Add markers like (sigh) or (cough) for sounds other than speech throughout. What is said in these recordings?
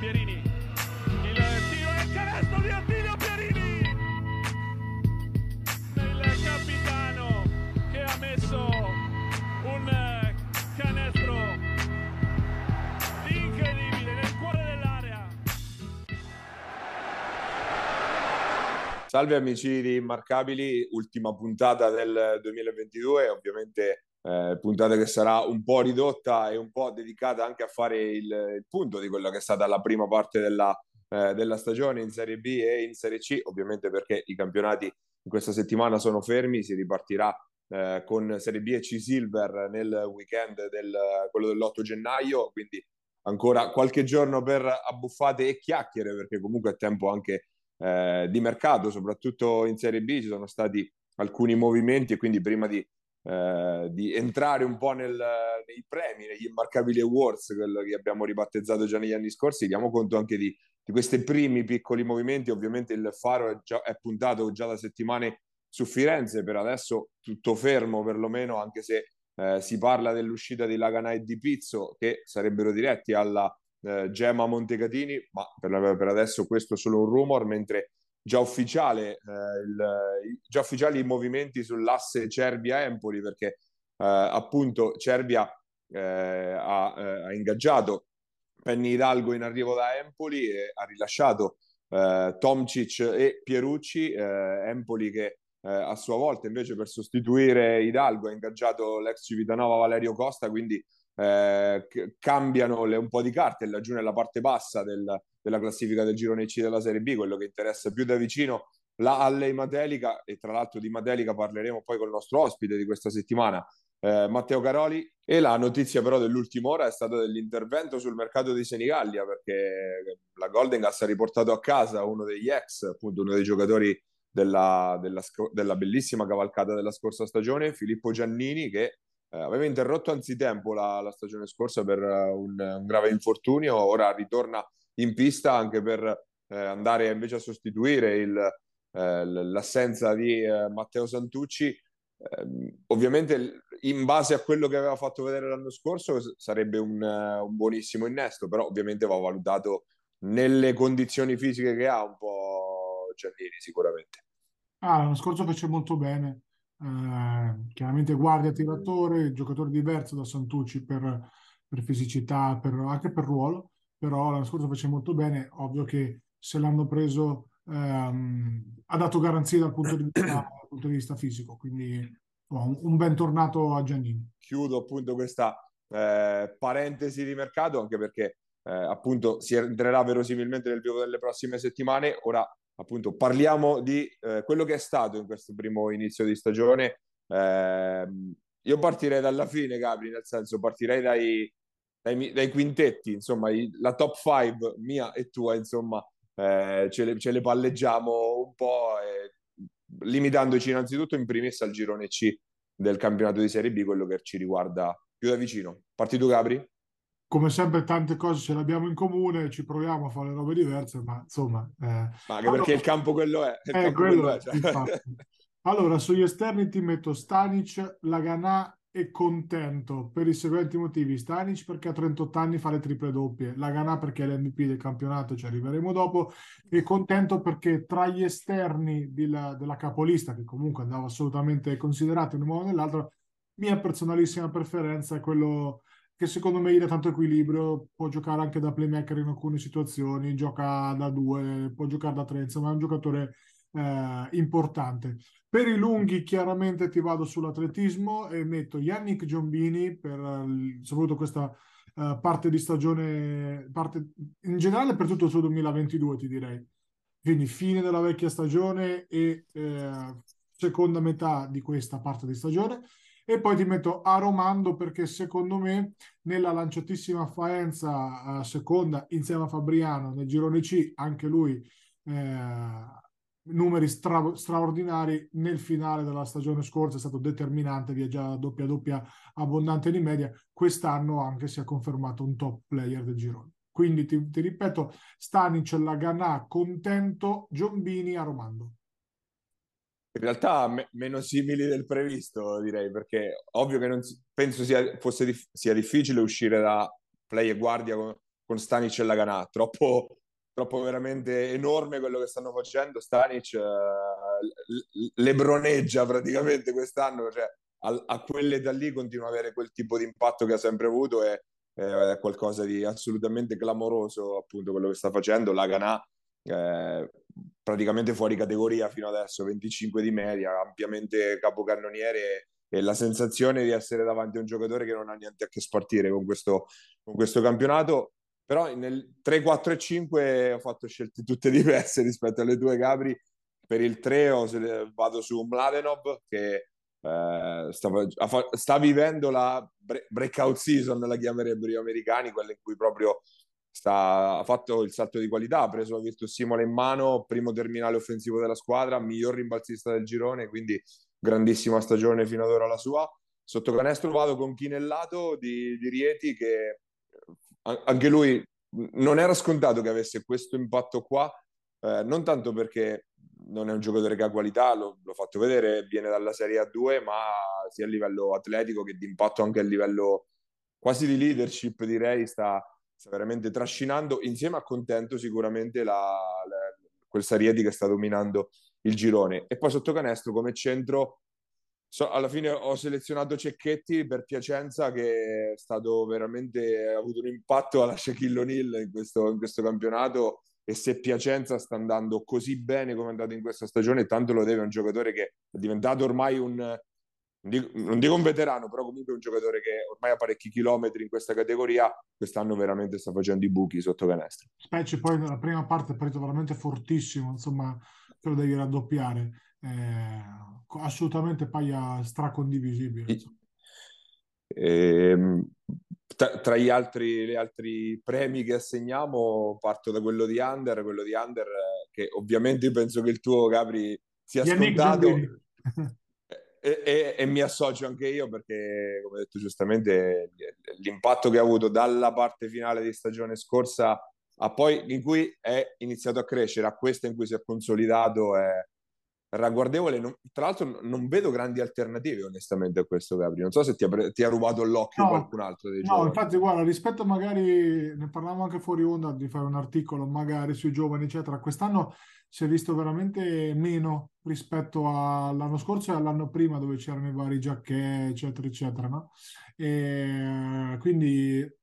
Pierini. Il tiro e il canestro di Attilio Pierini. Il capitano che ha messo un canestro incredibile nel cuore dell'area. Salve amici di Immarcabili, ultima puntata del 2022, ovviamente eh, puntata che sarà un po' ridotta e un po' dedicata anche a fare il, il punto di quella che è stata la prima parte della, eh, della stagione in Serie B e in Serie C, ovviamente perché i campionati in questa settimana sono fermi, si ripartirà eh, con Serie B e C Silver nel weekend del quello dell'8 gennaio, quindi ancora qualche giorno per abbuffate e chiacchiere, perché comunque è tempo anche eh, di mercato, soprattutto in Serie B ci sono stati alcuni movimenti e quindi prima di, eh, di entrare un po' nel, nei premi, negli immarcabili awards, quello che abbiamo ribattezzato già negli anni scorsi, diamo conto anche di, di questi primi piccoli movimenti. Ovviamente il faro è, già, è puntato già da settimane su Firenze, per adesso tutto fermo perlomeno, anche se eh, si parla dell'uscita di Lagana e di Pizzo, che sarebbero diretti alla eh, Gemma Montecatini, ma per, per, adesso questo è solo un rumor, mentre già, ufficiale, eh, il, già ufficiali i movimenti sull'asse Cervia-Empoli, perché eh, appunto Cervia eh, ha, eh, ha, ingaggiato Penny Hidalgo in arrivo da Empoli e ha rilasciato eh, Tomcic e Pierucci, Empoli che a sua volta invece per sostituire Hidalgo ha ingaggiato l'ex Civitanova Valerio Costa, quindi eh, cambiano le, un po' di carte laggiù nella parte bassa del, della classifica del girone C della Serie B, quello che interessa più da vicino la Alley Matelica e tra l'altro di Matelica parleremo poi con il nostro ospite di questa settimana, eh, Matteo Caroli. E la notizia però dell'ultima ora è stata dell'intervento sul mercato di Senigallia perché la Golden Gas ha riportato a casa uno degli ex, appunto uno dei giocatori della, della, della bellissima cavalcata della scorsa stagione, Filippo Giannini, che eh, aveva interrotto anzitempo la, la stagione scorsa per uh, un, un, grave infortunio, ora ritorna in pista anche per eh, andare invece a sostituire il, eh, l'assenza di eh, Matteo Santucci. Ehm, ovviamente in base a quello che aveva fatto vedere l'anno scorso sarebbe un, un buonissimo innesto, però ovviamente va valutato nelle condizioni fisiche che ha un po' Giannini sicuramente. Ah, l'anno scorso fece molto bene eh, chiaramente guardia tiratore, giocatore diverso da Santucci per, per fisicità, per, anche per ruolo, però l'anno scorso fece molto bene, ovvio che se l'hanno preso ehm, ha dato garanzie dal punto di vista, (coughs) dal punto di vista fisico, quindi oh, un, un bentornato a Giannini. Chiudo appunto questa eh, parentesi di mercato anche perché eh, appunto si entrerà verosimilmente nel vivo delle prossime settimane. Ora appunto parliamo di eh, quello che è stato in questo primo inizio di stagione. Eh, io partirei dalla fine, Gabri, nel senso partirei dai, dai, dai quintetti, insomma, i, la top 5 mia e tua, insomma, eh, ce, le, ce, le, palleggiamo un po', limitandoci innanzitutto in primis al girone C del campionato di Serie B, quello che ci riguarda più da vicino. Parti tu, Gabri? come sempre tante cose ce le abbiamo in comune, ci proviamo a fare robe diverse, ma insomma... Eh, ma anche allora, perché il campo quello è. Il eh, quello quello è cioè. allora, sugli esterni ti metto Stanic, Laganà e Contento per i seguenti motivi. Stanic perché a 38 anni fa le triple doppie, Laganà perché è l'MVP del campionato, ci arriveremo dopo, e Contento perché tra gli esterni della, della capolista, che comunque andava assolutamente considerato in un modo o nell'altro, mia personalissima preferenza è quello che secondo me gli dà tanto equilibrio, può giocare anche da playmaker in alcune situazioni, gioca da due, può giocare da tre, insomma è un giocatore eh, importante. Per i lunghi chiaramente ti vado sull'atletismo e metto Yannick Giombini per soprattutto questa uh, parte di stagione, parte, in generale per tutto il suo 2022 ti direi. Quindi fine della vecchia stagione e eh, seconda metà di questa parte di stagione e poi ti metto a Romando perché secondo me nella lanciatissima Faenza uh, seconda insieme a Fabriano nel girone C anche lui eh, numeri stra- straordinari nel finale della stagione scorsa è stato determinante viaggiare doppia doppia abbondante di media. Quest'anno anche si è confermato un top player del girone. Quindi ti, ti ripeto Stanic, Laganà, Contento, Giombini a Romando. In realtà me- meno simili del previsto, direi, perché ovvio che non si- penso sia, fosse dif- sia difficile uscire da play e guardia con, con Stanic e Laganà, troppo, troppo veramente enorme quello che stanno facendo. Stanic eh, lebroneggia praticamente quest'anno, cioè a, a quell'età lì continua ad avere quel tipo di impatto che ha sempre avuto e eh, è qualcosa di assolutamente clamoroso appunto quello che sta facendo. Laganà eh, praticamente fuori categoria fino adesso, 25 di media, ampiamente capocannoniere e la sensazione di essere davanti a un giocatore che non ha niente a che spartire con questo, con questo campionato. Però nel 3, 4 e 5 ho fatto scelte tutte (laughs) diverse rispetto alle due Gabri. Per il 3 ho, vado su Mladenov che eh, sta, sta, vivendo la breakout season, la chiamerebbero gli americani, quella in cui proprio sta, ha fatto il salto di qualità, ha preso la Virtus Simone in mano, primo terminale offensivo della squadra, miglior rimbalzista del girone, quindi grandissima stagione fino ad ora la sua. Sotto canestro vado con Chinellato di, di Rieti che anche lui non era scontato che avesse questo impatto qua, eh, non tanto perché non è un giocatore che ha qualità, lo, l'ho fatto vedere, viene dalla Serie A2, ma sia a livello atletico che di impatto anche a livello quasi di leadership, direi, sta, sta veramente trascinando insieme a Contento sicuramente la, la, quel Sarieti che sta dominando il girone. E poi sotto canestro come centro, so, alla fine ho selezionato Cecchetti per Piacenza che è stato veramente, ha avuto un impatto alla Shaquille O'Neal in questo, in questo campionato e se Piacenza sta andando così bene come è andato in questa stagione, tanto lo deve a un giocatore che è diventato ormai un, non dico un veterano, però comunque un giocatore che ormai ha parecchi chilometri in questa categoria, quest'anno veramente sta facendo i buchi sotto canestro. Specie poi nella prima parte è partito veramente fortissimo, insomma, te lo devi raddoppiare. Eh, assolutamente paglia stracondivisibile. E, ehm, tra, tra gli altri, gli altri premi che assegniamo, parto da quello di Under, quello di Under eh, che ovviamente penso che il tuo Gabri sia Yannick scontato. E, e, e, mi associo anche io perché, come detto giustamente, l'impatto che ha avuto dalla parte finale di stagione scorsa a poi in cui è iniziato a crescere, a questa in cui si è consolidato, è, ragguardevole. Non, tra l'altro, non vedo grandi alternative, onestamente, a questo, Gabri. Non so se ti ha, ti ha rubato l'occhio no, qualcun altro. Dei no, giovani. infatti, guarda, rispetto magari ne parlavamo anche fuori onda di fare un articolo magari sui giovani, eccetera. Quest'anno si è visto veramente meno rispetto all'anno scorso e all'anno prima, dove c'erano i vari giacchè, eccetera, eccetera. No? E quindi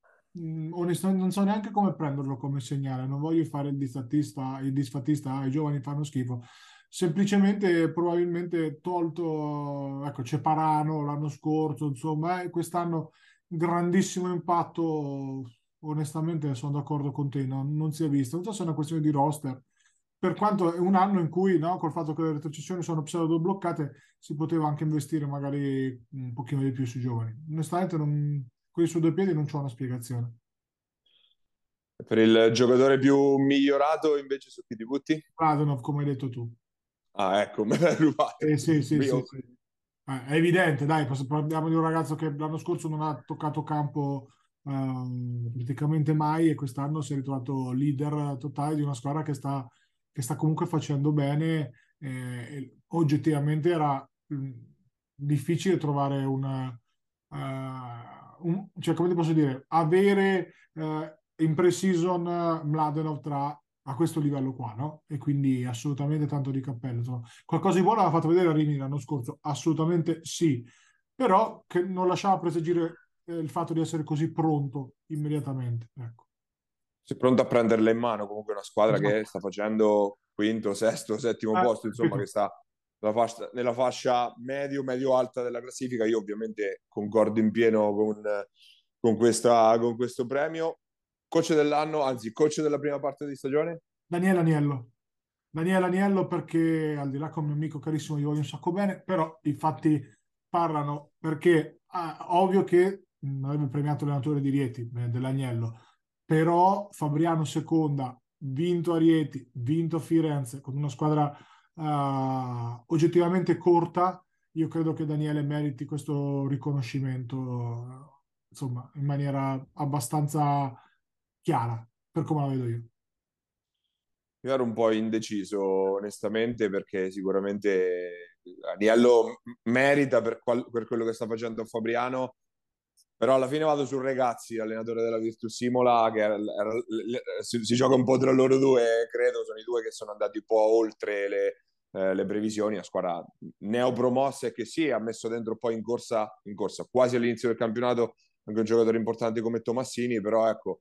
onestamente non so neanche come prenderlo come segnale, non voglio fare il disfattista, il disfattista, ah, i giovani fanno schifo, semplicemente probabilmente tolto, ecco, c'è Parano l'anno scorso, insomma, eh, quest'anno grandissimo impatto, onestamente sono d'accordo con te, no? non si è visto, non so se è una questione di roster, per quanto è un anno in cui, no, col fatto che le retrocessioni sono pseudo bloccate, si poteva anche investire magari un pochino di più sui giovani. Onestamente, non, quelli su due piedi non c'è una spiegazione. Per il giocatore più migliorato invece su chi ti butti? Come hai detto tu. Ah, ecco, (laughs) me l'hai rubato. Eh, sì, sì, sì, sì. Eh, è evidente, dai, parliamo di un ragazzo che l'anno scorso non ha toccato campo uh, praticamente mai e quest'anno si è ritrovato leader totale di una squadra che sta, che sta comunque facendo bene. Eh, oggettivamente era mh, mm, difficile trovare una... Uh, un, cioè, come ti posso dire, avere uh, in pre-season Mladenov tra a questo livello qua, no? E quindi assolutamente tanto di cappello. Qualcosa di buono aveva fatto vedere a Rimini l'anno scorso, assolutamente sì, però che non lasciava presagire eh, il fatto di essere così pronto immediatamente. Ecco. Sei pronto a prenderla in mano comunque una squadra esatto. che sta facendo quinto, sesto, settimo eh, posto, insomma, sì. che sta nella fascia, nella fascia medio, medio-alta della classifica. Io ovviamente concordo in pieno con, con, questa, con questo premio coach dell'anno, anzi coach della prima parte di stagione? Daniele Aniello. Daniele Aniello perché al di là come amico carissimo gli voglio un sacco bene, però i fatti parlano perché ah, ovvio che non avrebbe premiato l'allenatore di Rieti, eh, dell'Agnello, però Fabriano seconda, vinto a Rieti, vinto a Firenze con una squadra uh, oggettivamente corta, io credo che Daniele meriti questo riconoscimento insomma in maniera abbastanza chiara, per come la vedo io. Io ero un po' indeciso, onestamente, perché sicuramente Aniello merita per, qual- per quello che sta facendo Fabriano, però alla fine vado su Regazzi, allenatore della Virtus Simola, che era, era, si, si, gioca un po' tra loro due, credo, sono i due che sono andati un po' oltre le, eh, le previsioni, la squadra neopromossa e che sì, ha messo dentro poi in corsa, in corsa quasi all'inizio del campionato anche un giocatore importante come Tomassini, però ecco,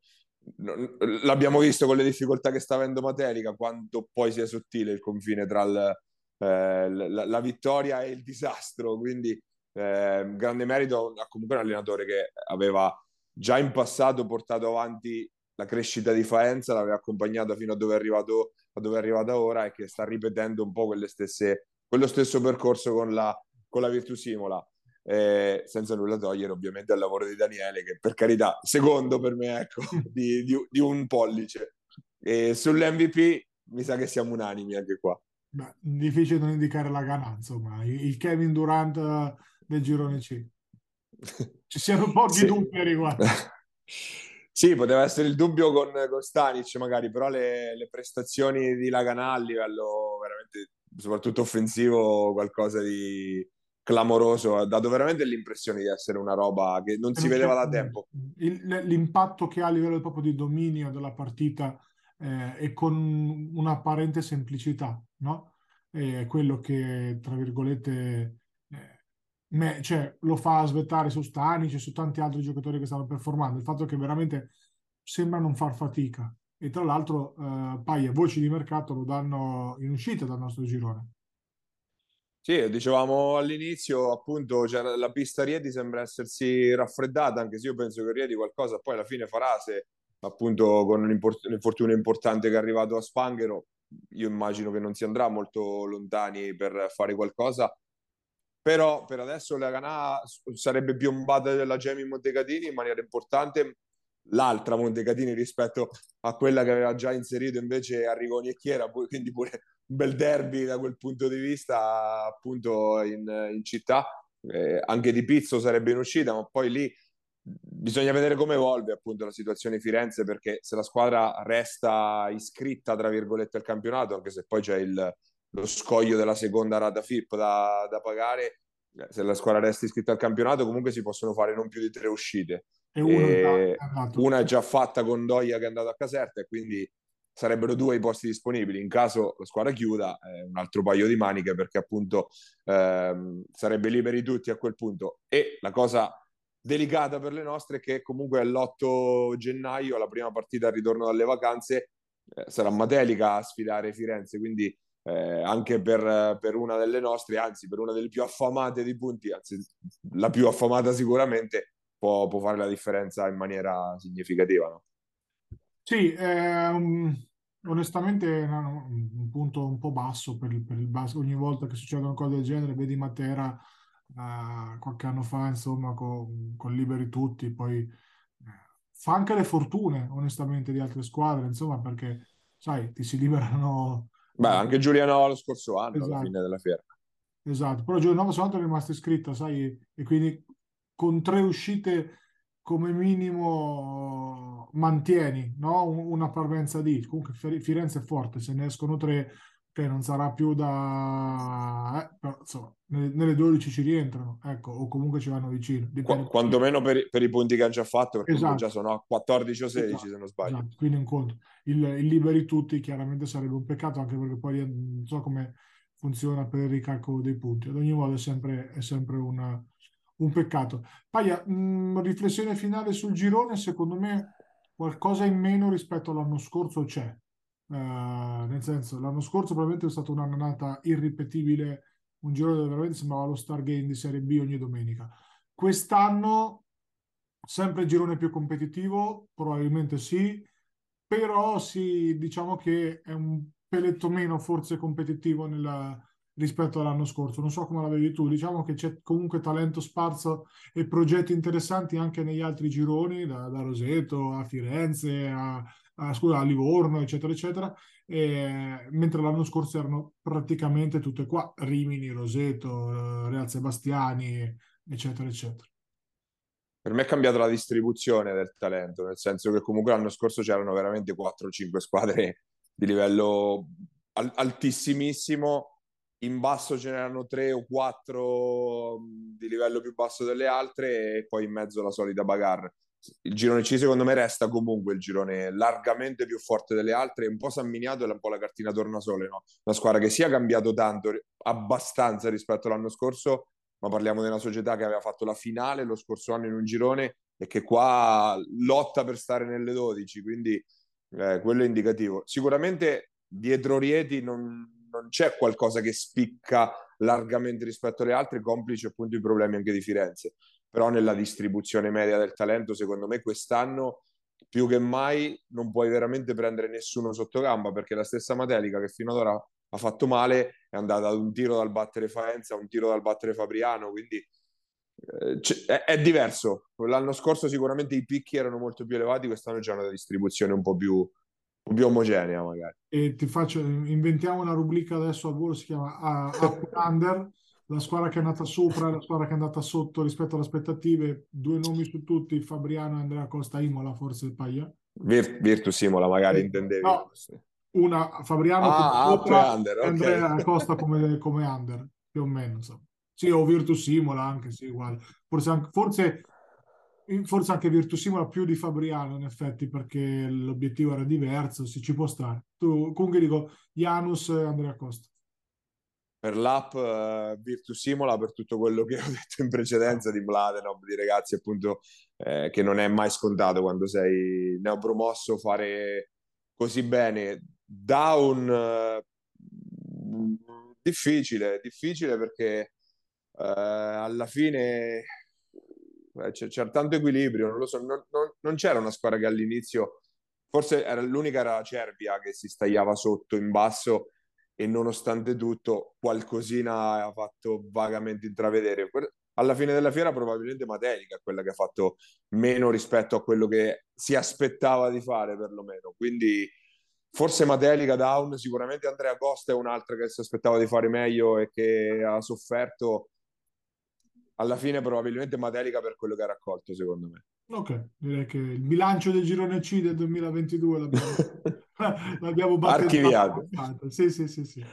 l'abbiamo visto con le difficoltà che sta avendo Materica, quanto poi sia sottile il confine tra il, eh, la, la, vittoria e il disastro, quindi eh, grande merito a comunque un allenatore che aveva già in passato portato avanti la crescita di Faenza, l'aveva accompagnata fino a dove è arrivato, a dove è arrivata ora e che sta ripetendo un po' quelle stesse, quello stesso percorso con la, con la Virtus Simola. Eh, senza nulla togliere ovviamente al lavoro di Daniele che per carità secondo per me ecco (laughs) di, di, di un pollice e sull'MVP mi sa che siamo unanimi anche qua Beh, difficile non indicare la Gana insomma il Kevin Durant del girone C. (laughs) Ci siano pochi sì. dubbi a riguardo. (laughs) sì, poteva essere il dubbio con, con Stanic magari, però le, le prestazioni di Lagana a livello veramente, soprattutto offensivo, qualcosa di clamoroso, ha dato veramente l'impressione di essere una roba che non si vedeva da tempo. Il, l'impatto che ha a livello proprio di dominio della partita eh, e con un'apparente semplicità, no? È quello che, tra virgolette, me, cioè, lo fa svettare su Stanic e su tanti altri giocatori che stanno performando. Il fatto che veramente sembra non far fatica. E tra l'altro, eh, paia voci di mercato lo danno in uscita dal nostro girone. Sì, dicevamo all'inizio, appunto, cioè, la pista Rieti sembra essersi raffreddata, anche se io penso che Rieti qualcosa poi alla fine farà se appunto con un, importante che è arrivato a Spanghero, io immagino che non si andrà molto lontani per fare qualcosa. Però per adesso la Ganà sarebbe piombata della Gemi Montecatini in maniera importante l'altra Montecatini rispetto a quella che aveva già inserito invece Arrigoni e Chiera, quindi pure un bel derby da quel punto di vista appunto in, in città. Eh, anche di Pizzo sarebbe in uscita, ma poi lì bisogna vedere come evolve appunto la situazione Firenze perché se la squadra resta iscritta tra virgolette al campionato, anche se poi c'è il, lo scoglio della seconda rata FIP da, da pagare, eh, se la squadra resta iscritta al campionato, comunque si possono fare non più di tre uscite. E e una è già fatta con Doia che è andato a Caserta e quindi sarebbero due i posti disponibili. In caso la squadra chiuda, eh, un altro paio di maniche perché appunto ehm, sarebbe liberi tutti a quel punto. E la cosa delicata per le nostre è che comunque l'8 gennaio, la prima partita al ritorno dalle vacanze, eh, sarà Matelica a sfidare Firenze, quindi eh, anche per, per, una delle nostre, anzi per una delle più affamate di punti, anzi la più affamata sicuramente, può, può fare la differenza in maniera significativa. No? Sì, ehm, onestamente è un punto un po' basso per il, per il basso. Ogni volta che succedono cose del genere, vedi Matera eh, qualche anno fa, insomma, con, con Liberi Tutti, poi eh, fa anche le fortune, onestamente, di altre squadre, insomma, perché, sai, ti si liberano Beh, anche Giulianova lo scorso anno, esatto. alla fine della fiera. Esatto, però Giulianova soltanto è rimasta iscritta, sai, e quindi con tre uscite come minimo mantieni no? una parvenza di comunque Firenze è forte se ne escono tre che non sarà più da eh, però, insomma, nelle, nelle 12 ci rientrano ecco o comunque ci vanno vicino Qu- quantomeno per, per, i punti che hanno già fatto perché esatto. già sono a 14 o 16 esatto. se non sbaglio esatto. quindi un conto il, il, liberi tutti chiaramente sarebbe un peccato anche perché poi non so come funziona per il ricalco dei punti ad ogni modo è sempre, è sempre una, un peccato Paia, mh, mm, riflessione finale sul girone secondo me qualcosa in meno rispetto all'anno scorso c'è Uh, nel senso, l'anno scorso probabilmente è stata un'annata irripetibile, un giro dove veramente sembrava lo Stargame di Serie B ogni domenica. Quest'anno, sempre il girone più competitivo, probabilmente sì, però sì, diciamo che è un peletto meno forse competitivo nella, rispetto all'anno scorso. Non so come la vedi tu, diciamo che c'è comunque talento sparso e progetti interessanti anche negli altri gironi, da, da Roseto a Firenze a, a, scusa, a Livorno, eccetera, eccetera, e, mentre l'anno scorso erano praticamente tutte qua, Rimini, Roseto, Real Sebastiani, eccetera, eccetera. Per me è cambiata la distribuzione del talento, nel senso che comunque l'anno scorso c'erano veramente 4-5 squadre di livello altissimissimo in basso ce n'erano tre o quattro di livello più basso delle altre e poi in mezzo la solita bagarre. Il girone C secondo me resta comunque il girone largamente più forte delle altre, un po' San Miniato e un po' la cartina tornasole, no? Una squadra che sia cambiato tanto, abbastanza rispetto all'anno scorso, ma parliamo di una società che aveva fatto la finale lo scorso anno in un girone e che qua lotta per stare nelle 12, quindi eh, quello è indicativo. Sicuramente dietro Rieti non, non c'è qualcosa che spicca largamente rispetto alle altre, complici appunto i problemi anche di Firenze. Però nella distribuzione media del talento, secondo me quest'anno più che mai non puoi veramente prendere nessuno sotto gamba perché la stessa Matelica che fino ad ora ha fatto male è andata ad un tiro dal battere Faenza, un tiro dal battere Fabriano, quindi eh, è, è, diverso. L'anno scorso sicuramente i picchi erano molto più elevati, quest'anno c'è una distribuzione un po' più, più omogenea magari. E ti faccio, inventiamo una rubrica adesso al volo, si chiama Up Under, la squadra che è andata sopra e la squadra che è andata sotto rispetto alle aspettative, due nomi su tutti, Fabriano e Andrea Costa Imola, forse Paglia. Vir- Virtus Imola magari intendevi. No, una Fabriano ah, sopra, under, okay. Andrea Costa come, come under, più o meno. Insomma. Sì, o Virtus Imola anche, sì, uguale. Forse, anche, forse forse anche Virtusimola più di Fabriano in effetti perché l'obiettivo era diverso, si ci può stare. Tu, comunque dico Janus e Andrea Costa. Per l'app uh, Virtusimola per tutto quello che (laughs) ho detto in precedenza di Mladenov, di ragazzi appunto eh, che non è mai scontato quando sei neopromosso fare così bene. Down uh, difficile, difficile perché uh, alla fine eh, c'è, c'era tanto equilibrio, non lo so, non, non, non, c'era una squadra che all'inizio, forse era, l'unica era la Cervia che si stagliava sotto in basso e nonostante tutto qualcosina ha fatto vagamente intravedere. Alla fine della fiera probabilmente Matelica è quella che ha fatto meno rispetto a quello che si aspettava di fare perlomeno, quindi forse Matelica down, sicuramente Andrea Costa è un'altra che si aspettava di fare meglio e che ha sofferto alla fine probabilmente Matelica per quello che ha raccolto, secondo me. Ok, direi che il bilancio del girone C del 2022 l'abbiamo, (laughs) l'abbiamo archiviato. Sì, sì, sì, sì.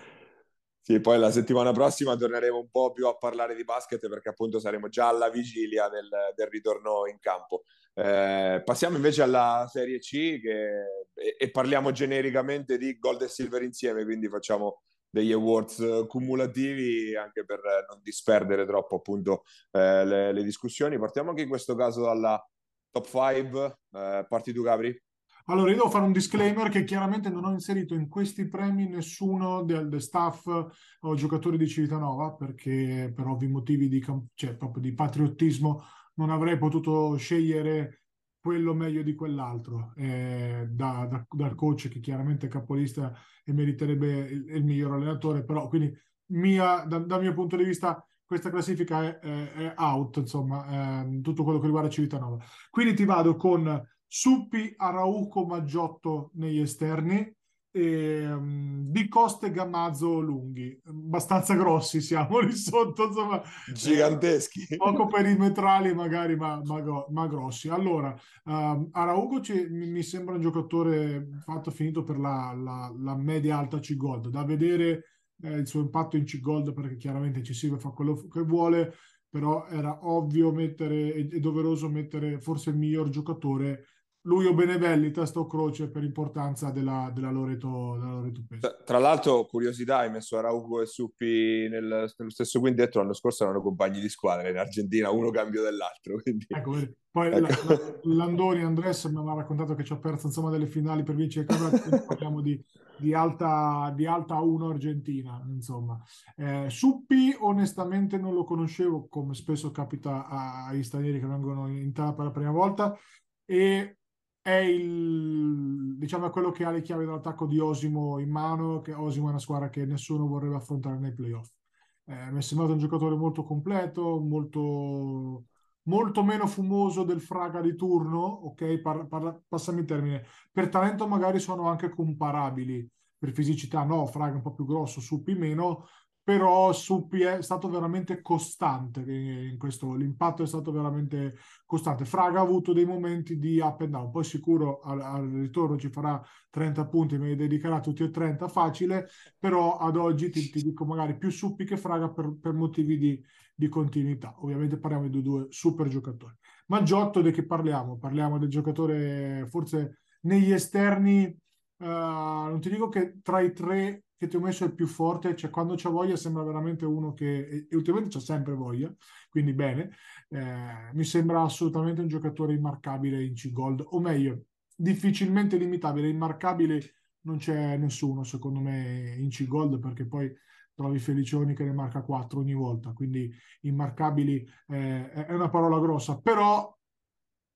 Sì, poi la settimana prossima torneremo un po' più a parlare di basket perché appunto saremo già alla vigilia del, del ritorno in campo. Eh, passiamo invece alla Serie C che, e, e, parliamo genericamente di Gold e Silver insieme, quindi facciamo degli awards eh, cumulativi anche per eh, non disperdere troppo appunto eh, le, le, discussioni. Partiamo anche in questo caso dalla top 5. Eh, parti tu, Gabri? Allora, io devo fare un disclaimer che chiaramente non ho inserito in questi premi nessuno del, del staff o giocatori di Civitanova perché per ovvi motivi di, cioè, proprio di patriottismo non avrei potuto scegliere quello meglio di quell'altro. Eh, da, da, dal coach che chiaramente è capolista e meriterebbe il, il miglior allenatore però quindi mia, da, dal mio punto di vista questa classifica è, è, è out insomma eh, tutto quello che riguarda Civitanova. Quindi ti vado con Suppi, Arauco, Maggiotto negli esterni e, um, di Coste, Gamazzo, Lunghi. Abbastanza grossi siamo (laughs) lì sotto, insomma. Giganteschi. Eh, poco perimetrali magari, ma, ma, ma grossi. Allora, um, Arauco ci, mi, sembra un giocatore fatto finito per la, la, la media alta C-Gold. Da vedere eh, il suo impatto in C-Gold perché chiaramente ci si fa quello che vuole, però era ovvio mettere e doveroso mettere forse il miglior giocatore lui o Benevelli, testa o croce per importanza della, della Loreto, della Loreto Tra, tra, l'altro, curiosità, hai messo Arauco e Suppi nel, nello stesso quintetto, l'anno scorso erano compagni di squadra in Argentina, uno cambio dell'altro. Quindi... Ecco, poi ecco. La, la, Landoni Andres mi ha raccontato che ci ha perso insomma delle finali per vincere il campionato, (laughs) parliamo di, di, alta, di alta 1 Argentina, insomma. Eh, Suppi onestamente non lo conoscevo, come spesso capita agli stranieri che vengono in Italia per la prima volta, e è il, diciamo, quello che ha le chiavi dell'attacco di Osimo in mano, che Osimo è una squadra che nessuno vorrebbe affrontare nei playoff. Eh, mi è sembrato un giocatore molto completo, molto, molto meno fumoso del Fraga di turno, ok? Par, par, passami il termine. Per talento magari sono anche comparabili, per fisicità no, Fraga un po' più grosso, Suppi meno, però Suppi è stato veramente costante in questo, l'impatto è stato veramente costante. Fraga ha avuto dei momenti di up and down, poi sicuro al, al ritorno ci farà 30 punti, me li dedicherà tutti e 30 facile, però ad oggi ti, ti dico magari più Suppi che Fraga per, per motivi di, di, continuità. Ovviamente parliamo di due super giocatori. Ma Giotto di che parliamo? Parliamo del giocatore forse negli esterni, uh, non ti dico che tra i tre che ti ho messo il più forte, cioè quando c'ha voglia sembra veramente uno che, e ultimamente c'ha sempre voglia, quindi bene, eh, mi sembra assolutamente un giocatore immarcabile in C-Gold, o meglio, difficilmente limitabile, immarcabile non c'è nessuno secondo me in C-Gold perché poi trovi Felicioni che ne marca 4 ogni volta, quindi immarcabili eh, è una parola grossa, però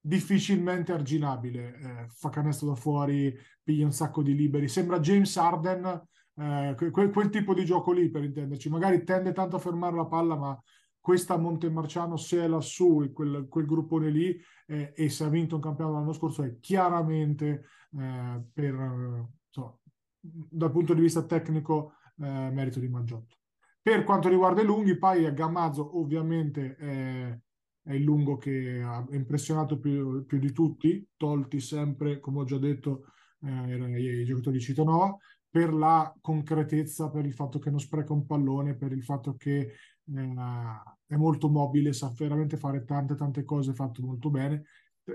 difficilmente arginabile, eh, fa canestro da fuori, piglia un sacco di liberi, sembra James Arden eh, quel, quel, tipo di gioco lì per intenderci, magari tende tanto a fermare la palla, ma questa Montemarciano se è lassù, quel, quel gruppone lì, eh, e se ha vinto un campionato l'anno scorso è chiaramente eh, per, so, dal punto di vista tecnico eh, merito di Maggiotto. Per quanto riguarda i lunghi, poi Gamazzo ovviamente è, è il lungo che ha impressionato più, più, di tutti, tolti sempre, come ho già detto, eh, i giocatori di Citanova per la concretezza, per il fatto che non spreca un pallone, per il fatto che eh, è molto mobile, sa veramente fare tante tante cose fatto molto bene.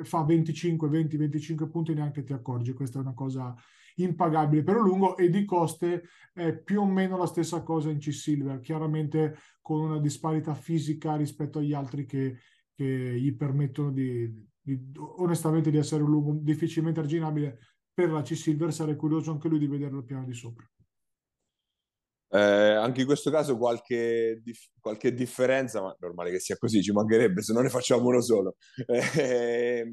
Fa 25, 20, 25 punti neanche ti accorgi. Questa è una cosa impagabile per un lungo e di coste è più o meno la stessa cosa in C-Silver, chiaramente con una disparità fisica rispetto agli altri che, che gli permettono di, di, onestamente di essere un lungo difficilmente arginabile per la C-Silver sarei curioso anche lui di vederlo al piano di sopra. Eh, anche in questo caso qualche, dif- qualche, differenza, ma normale che sia così, ci mancherebbe se non ne facciamo uno solo. (laughs) Eh,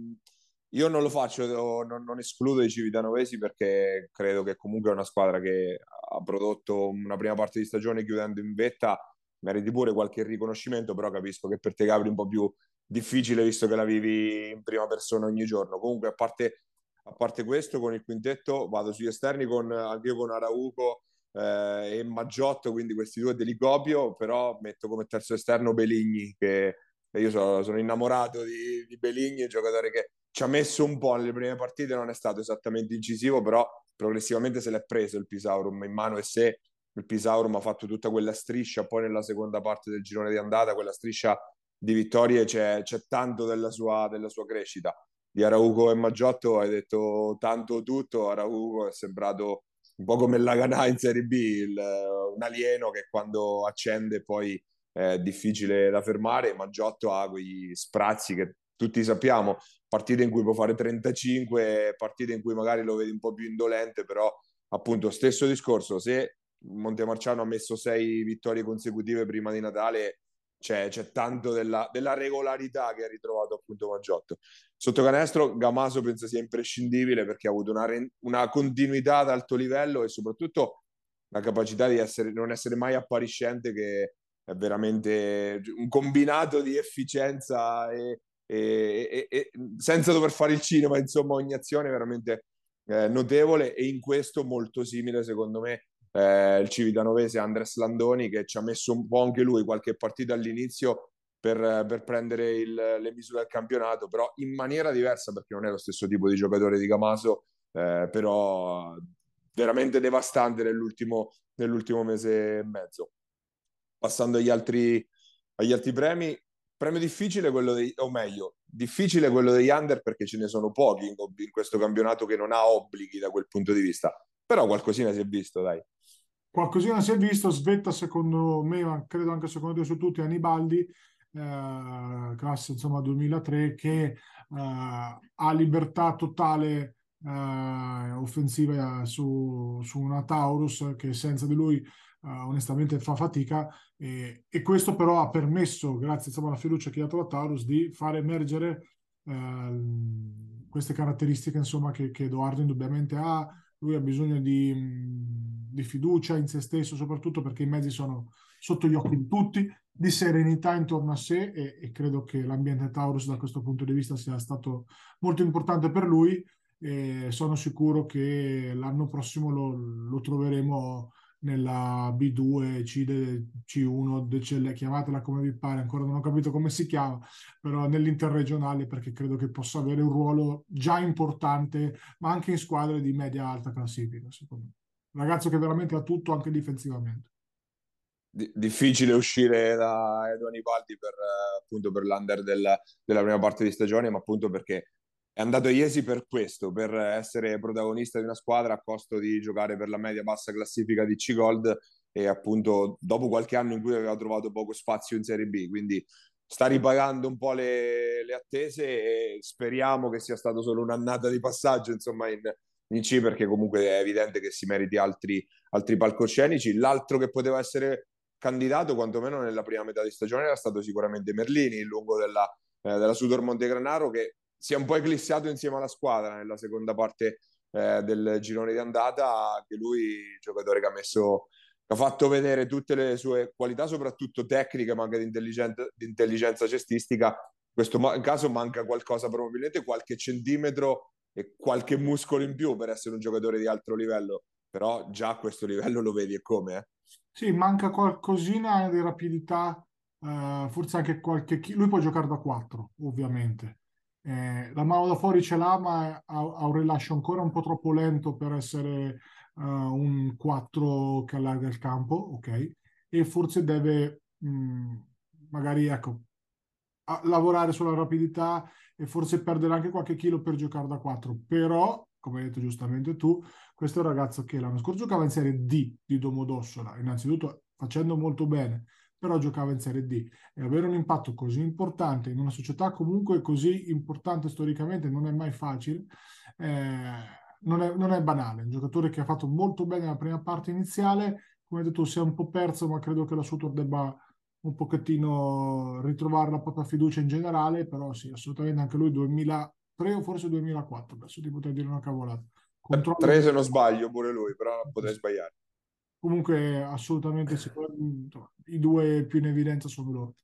io non lo faccio, non, non, escludo i Civitanovesi perché credo che comunque è una squadra che ha prodotto una prima parte di stagione chiudendo in vetta, meriti pure qualche riconoscimento, però capisco che per te Gabri è un po' più difficile visto che la vivi in prima persona ogni giorno. Comunque a parte a parte questo, con il quintetto vado sugli esterni con, anche con Arauco eh, e Maggiotto, quindi questi due delicopio, però metto come terzo esterno Beligni, che io sono, sono innamorato di, di Beligni, un giocatore che ci ha messo un po' nelle prime partite, non è stato esattamente incisivo, però progressivamente se l'è preso il Pisaurum in mano e se il Pisaurum ha fatto tutta quella striscia, poi nella seconda parte del girone di andata, quella striscia di vittorie c'è, c'è tanto della sua, della sua crescita di Arauco e Maggiotto hai detto tanto tutto, Arauco è sembrato un po' come la Ganà in Serie B, il, un alieno che quando accende poi è difficile da fermare, Maggiotto ha quegli sprazzi che tutti sappiamo, partite in cui può fare 35, partite in cui magari lo vedi un po' più indolente, però appunto stesso discorso, se Montemarciano ha messo sei vittorie consecutive prima di Natale, c'è, c'è tanto della, della, regolarità che ha ritrovato appunto Maggiotto. Sotto canestro Gamaso penso sia imprescindibile perché ha avuto una, una continuità ad alto livello e soprattutto la capacità di essere, non essere mai appariscente che è veramente un combinato di efficienza e, e, e, e senza dover fare il cinema, insomma ogni azione veramente eh, notevole e in questo molto simile secondo me eh, il Civitanovese Andres Landoni che ci ha messo un po' anche lui qualche partita all'inizio per, per prendere il, le misure del campionato, però in maniera diversa perché non è lo stesso tipo di giocatore di Camaso, eh, però veramente devastante nell'ultimo, nell'ultimo mese e mezzo. Passando agli altri, agli altri premi, premio difficile quello dei, o meglio, difficile quello degli under perché ce ne sono pochi in, in questo campionato che non ha obblighi da quel punto di vista, però qualcosina si è visto, dai qualcosina si è visto, svetta secondo me, ma credo anche secondo te su tutti, Anibaldi, eh, classe insomma 2003, che eh, ha libertà totale eh, offensiva su, su, una Taurus che senza di lui eh, onestamente fa fatica e, e, questo però ha permesso, grazie insomma, alla fiducia che ha dato la Taurus, di far emergere eh, queste caratteristiche insomma, che, che Edoardo indubbiamente ha lui ha bisogno di, di, fiducia in se stesso, soprattutto perché i mezzi sono sotto gli occhi di tutti, di serenità intorno a sé e, e credo che l'ambiente Taurus da questo punto di vista sia stato molto importante per lui e sono sicuro che l'anno prossimo lo, lo troveremo nella B2, C, C1, DCL, chiamatela come vi pare, ancora non ho capito come si chiama, però nell'interregionale perché credo che possa avere un ruolo già importante, ma anche in squadre di media-alta classifica, secondo me. Ragazzo che veramente ha tutto anche difensivamente. difficile uscire da Edo Anibaldi per, appunto per l'under della, della prima parte di stagione, ma appunto perché è andato a Iesi per questo, per essere protagonista di una squadra a costo di giocare per la media bassa classifica di C-Gold e appunto dopo qualche anno in cui aveva trovato poco spazio in Serie B, quindi sta ripagando un po' le, le attese e speriamo che sia stato solo un'annata di passaggio insomma in, in C perché comunque è evidente che si meriti altri, altri palcoscenici. L'altro che poteva essere candidato, quantomeno nella prima metà di stagione, era stato sicuramente Merlini, il lungo della, eh, della Sudor Montegranaro, che si è un po' eclissato insieme alla squadra nella seconda parte eh, del girone di andata, anche lui giocatore che ha messo ha fatto vedere tutte le sue qualità, soprattutto tecniche, ma anche di intelligenza, di intelligenza cestistica. In questo caso manca qualcosa, probabilmente qualche centimetro e qualche muscolo in più per essere un giocatore di alto livello, però già a questo livello lo vedi e come. Eh? Sì, manca qualcosina di rapidità, eh, forse anche qualche... Lui può giocare da 4, ovviamente. Eh, la mano da fuori ce l'ha, ma ha, ha, un rilascio ancora un po' troppo lento per essere uh, un 4 che allarga il campo, ok? E forse deve mh, mm, magari ecco, lavorare sulla rapidità e forse perdere anche qualche chilo per giocare da 4. Però, come hai detto giustamente tu, questo è un ragazzo che l'anno scorso giocava in Serie D di Domodossola, innanzitutto facendo molto bene, però giocava in Serie D e avere un impatto così importante in una società comunque così importante storicamente non è mai facile, eh, non, è, non, è, banale. Un giocatore che ha fatto molto bene la prima parte iniziale, come detto, si è un po' perso, ma credo che la Sutor debba un pochettino ritrovare la propria fiducia in generale, però sì, assolutamente anche lui 2003 o forse 2004, adesso ti potrei dire una cavolata. Controllo... Tre se non sbaglio pure lui, però potrei sbagliare. Comunque assolutamente i due più in evidenza sono loro.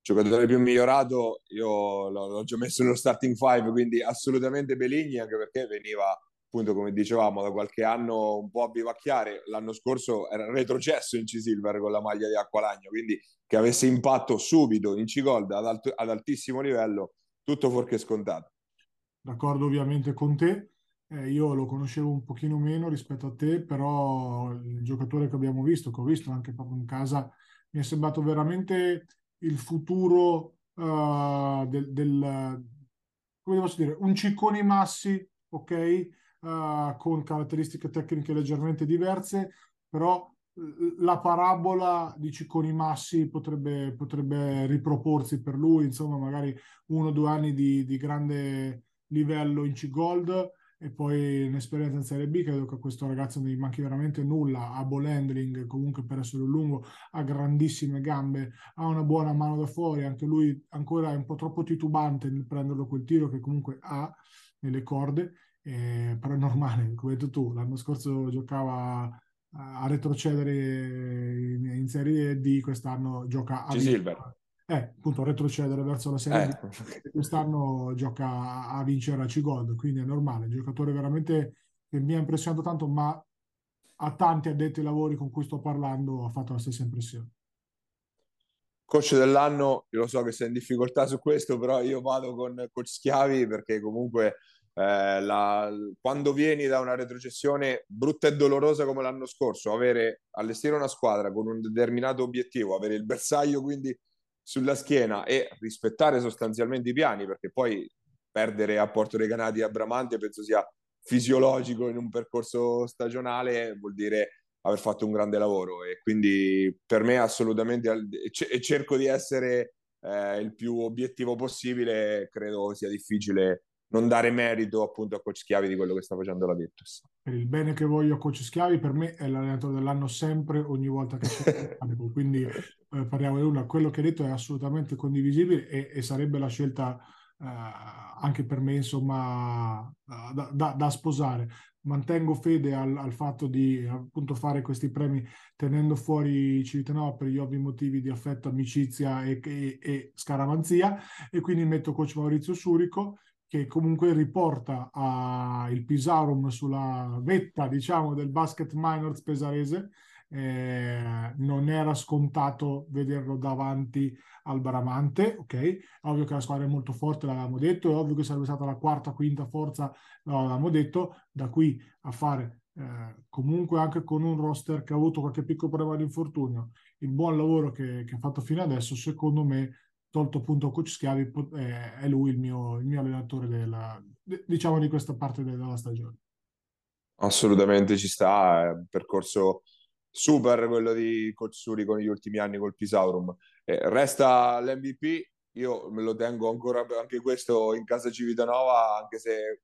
Giocatore più migliorato, io l'ho già messo nello starting five, quindi assolutamente Beligni, anche perché veniva appunto come dicevamo da qualche anno un po' a bivacchiare. L'anno scorso era retrocesso in C-Silver con la maglia di Acqualagno quindi che avesse impatto subito in C-Gold ad, alt- ad altissimo livello tutto fuorché scontato. D'accordo ovviamente con te eh, io lo conoscevo un pochino meno rispetto a te, però il giocatore che abbiamo visto, che ho visto anche proprio in casa, mi è sembrato veramente il futuro uh, del, del, come posso dire, un Ciccone Massi, ok, uh, con caratteristiche tecniche leggermente diverse, però la parabola di Cicconi Massi potrebbe, potrebbe riproporsi per lui, insomma, magari uno o due anni di, di grande livello in C-Gold e poi un'esperienza in Serie B, credo che a questo ragazzo non gli manchi veramente nulla, ha ball handling, comunque per essere un lungo, ha grandissime gambe, ha una buona mano da fuori, anche lui ancora è un po' troppo titubante nel prenderlo quel tiro che comunque ha nelle corde, eh, però è normale, come hai detto tu, l'anno scorso giocava a retrocedere in, in Serie D, quest'anno gioca a... Silver eh, appunto retrocedere verso la Serie eh. quest'anno gioca a vincere a C-Gold, quindi è normale, giocatore veramente che mi ha impressionato tanto, ma a tanti addetti ai lavori con cui sto parlando ha fatto la stessa impressione. Coach dell'anno, io lo so che sei in difficoltà su questo, però io vado con Coach Schiavi perché comunque eh, la, quando vieni da una retrocessione brutta e dolorosa come l'anno scorso, avere allestire una squadra con un determinato obiettivo, avere il bersaglio quindi sulla schiena e rispettare sostanzialmente i piani, perché poi perdere a Porto dei Canati a Bramante penso sia fisiologico in un percorso stagionale, vuol dire aver fatto un grande lavoro e quindi per me assolutamente e cerco di essere eh, il più obiettivo possibile, credo sia difficile non dare merito appunto a Coach Schiavi di quello che sta facendo la Virtus. Per il bene che voglio a Coach Schiavi, per me è l'allenatore dell'anno sempre, ogni volta che c'è (laughs) quindi eh, parliamo di una. Quello che hai detto è assolutamente condivisibile e, e sarebbe la scelta eh, anche per me, insomma, da, da, da sposare. Mantengo fede al, al, fatto di appunto fare questi premi tenendo fuori Civitanova per gli ovvi motivi di affetto, amicizia e, e, e scaramanzia e quindi metto coach Maurizio Surico che comunque riporta a, il Pisarum sulla vetta, diciamo, del basket minors pesarese. Eh, non era scontato vederlo davanti al Baramante, ok? Ovvio che la squadra è molto forte, l'avevamo detto, è ovvio che sarebbe stata la quarta, quinta forza, l'avevamo detto, da qui a fare eh, comunque anche con un roster che ha avuto qualche piccolo problema di infortunio, il buon lavoro che, che ha fatto fino adesso, secondo me tolto appunto coach Schiavi, è lui il mio, il mio allenatore della, diciamo di questa parte della stagione. Assolutamente ci sta, è un percorso super quello di Coach Suri con gli ultimi anni col Pisaurum. Eh, resta l'MVP, io me lo tengo ancora anche questo in casa Civitanova, anche se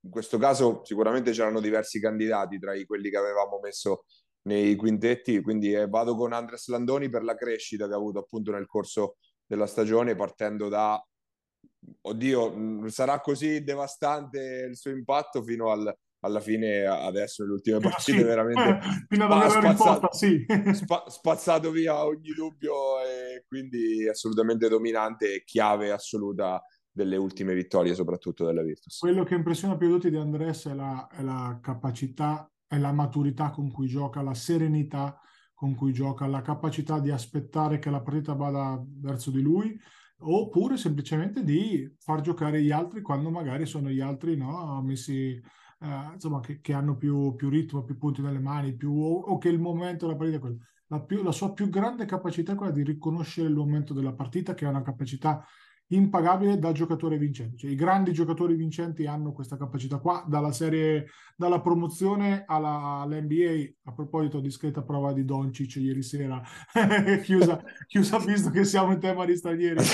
in questo caso sicuramente c'erano diversi candidati tra quelli che avevamo messo nei quintetti, quindi eh, vado con Andres Landoni per la crescita che ha avuto appunto nel corso della stagione partendo da oddio, sarà così devastante il suo impatto fino al, alla fine adesso nelle ultime partite sì. veramente fino ad spazzato, sì. (laughs) spa, spazzato via ogni dubbio e quindi assolutamente dominante e chiave assoluta delle ultime vittorie soprattutto della Virtus. Quello che impressiona più tutti di Andres è la, è la capacità e la maturità con cui gioca, la serenità con cui gioca, la capacità di aspettare che la partita vada verso di lui, oppure semplicemente di far giocare gli altri quando magari sono gli altri no, messi, eh, insomma, che, che, hanno più, più, ritmo, più punti nelle mani, più, o, o, che il momento della partita è quello. La, più, la sua più grande capacità è quella di riconoscere il momento della partita, che è una capacità impagabile da giocatore vincente. Cioè, I grandi giocatori vincenti hanno questa capacità qua, dalla serie, dalla promozione alla, all'NBA. A proposito, discreta prova di Doncic ieri sera, (laughs) chiusa, chiusa visto che siamo in tema di stranieri.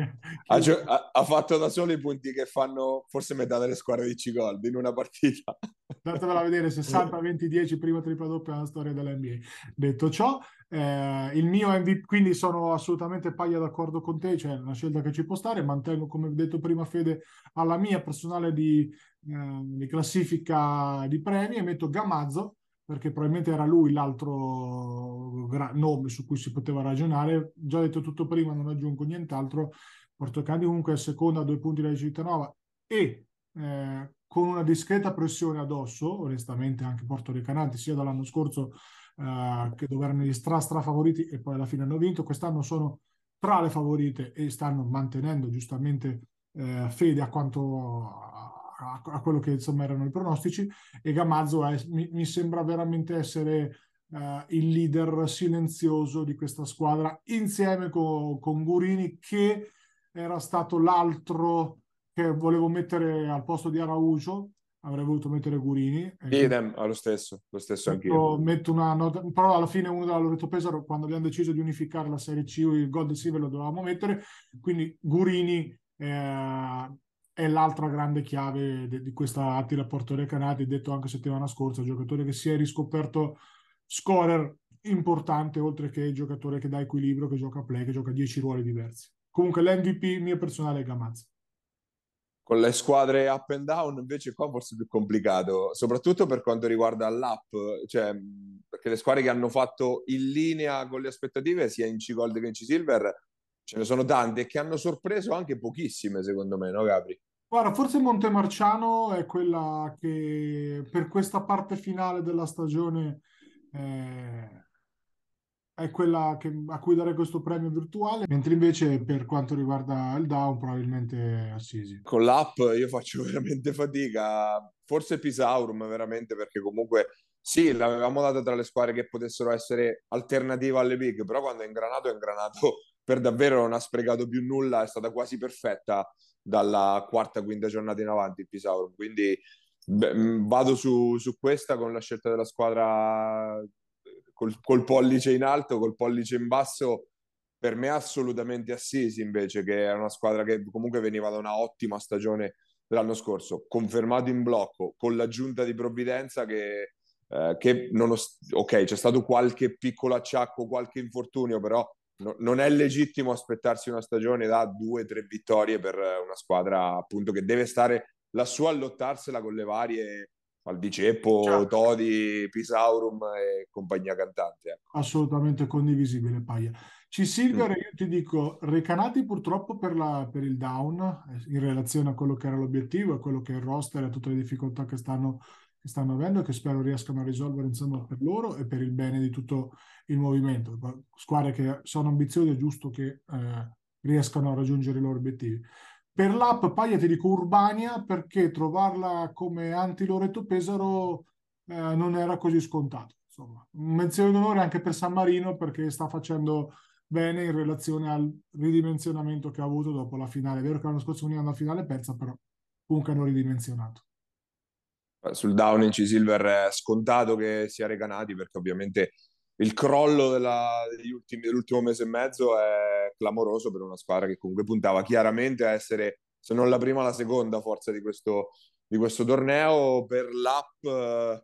Ha, ha, fatto da solo i punti che fanno forse metà delle squadre di C-Gold in una partita. (laughs) Andatevela (laughs) a vedere 60-20-10 prima tripla doppia nella storia dell'NBA. Detto ciò, eh, il mio MVP, quindi sono assolutamente paglia d'accordo con te, cioè una scelta che ci può stare, mantengo come detto prima Fede alla mia personale di, eh, di classifica di premi e metto Gamazzo perché probabilmente era lui l'altro gra- nome su cui si poteva ragionare. Già detto tutto prima, non aggiungo nient'altro. Portocandi comunque è seconda a due punti dalla Cittadinova e eh, con una discreta pressione addosso, onestamente anche Porto Recanati, sia dall'anno scorso uh, che dove erano gli stra, stra favoriti e poi alla fine hanno vinto. Quest'anno sono tra le favorite e stanno mantenendo giustamente uh, fede a quanto a, a, quello che insomma erano i pronostici e Gamazzo è, mi, mi, sembra veramente essere uh, il leader silenzioso di questa squadra insieme con, con Gurini che era stato l'altro che volevo mettere al posto di Araujo avrei voluto mettere Gurini. Idem, lo stesso, lo stesso metto, anch'io. Metto una nota, però alla fine uno della Loreto Pesaro, quando abbiamo deciso di unificare la Serie C, il Gold Silver lo dovevamo mettere, quindi Gurini eh, è l'altra grande chiave de, di questa Attila Porto Recanati, detto anche settimana scorsa, giocatore che si è riscoperto scorer importante, oltre che giocatore che dà equilibrio, che gioca play, che gioca 10 ruoli diversi. Comunque l'MVP mio personale è Gamazzi. Con le squadre up and down invece qua forse è più complicato, soprattutto per quanto riguarda l'app, cioè perché le squadre che hanno fatto in linea con le aspettative sia in C-Gold che in C-Silver ce ne sono tante e che hanno sorpreso anche pochissime secondo me, no Gabri? Guarda, forse Montemarciano è quella che per questa parte finale della stagione eh, è quella che, a cui dare questo premio virtuale, mentre invece per quanto riguarda il down probabilmente Assisi. Con l'app io faccio (laughs) veramente fatica, forse Pisaurum veramente perché comunque sì, l'avevamo data tra le squadre che potessero essere alternativa alle big, però quando è ingranato è ingranato (laughs) per davvero non ha sprecato più nulla, è stata quasi perfetta dalla quarta, quinta giornata in avanti il Pisaurum, quindi beh, vado su, su questa con la scelta della squadra col, col, pollice in alto, col pollice in basso, per me assolutamente Assisi invece, che è una squadra che comunque veniva da una ottima stagione dell'anno scorso, confermato in blocco, con l'aggiunta di provvidenza che, eh, che non ok, c'è stato qualche piccolo acciacco, qualche infortunio, però no, non è legittimo aspettarsi una stagione da due o tre vittorie per una squadra appunto che deve stare lassù a lottarsela con le varie Aldiceppo, certo. Todi, Pisaurum e compagnia cantante. Ecco. Assolutamente condivisibile, Paia. C-Silver, mm. io ti dico, Recanati purtroppo per, la, per, il down, eh, in relazione a quello che era l'obiettivo, a quello che è il roster e a tutte le difficoltà che stanno, che stanno avendo, che spero riescano a risolvere insomma per loro e per il bene di tutto il movimento. Squadre che sono ambiziose, è giusto che eh, riescano a raggiungere i loro obiettivi. Per l'app Paglia ti dico Urbania perché trovarla come anti-Loreto Pesaro eh, non era così scontato. Insomma, menzione d'onore anche per San Marino perché sta facendo bene in relazione al ridimensionamento che ha avuto dopo la finale. È vero che l'anno scorso venivano alla finale persa, però comunque hanno ridimensionato. Sul down in C-Silver è scontato che sia Recanati perché ovviamente il crollo della, ultimi, dell'ultimo mese e mezzo è clamoroso per una squadra che comunque puntava chiaramente a essere, se non la prima, la seconda forza di questo, di questo torneo. Per l'app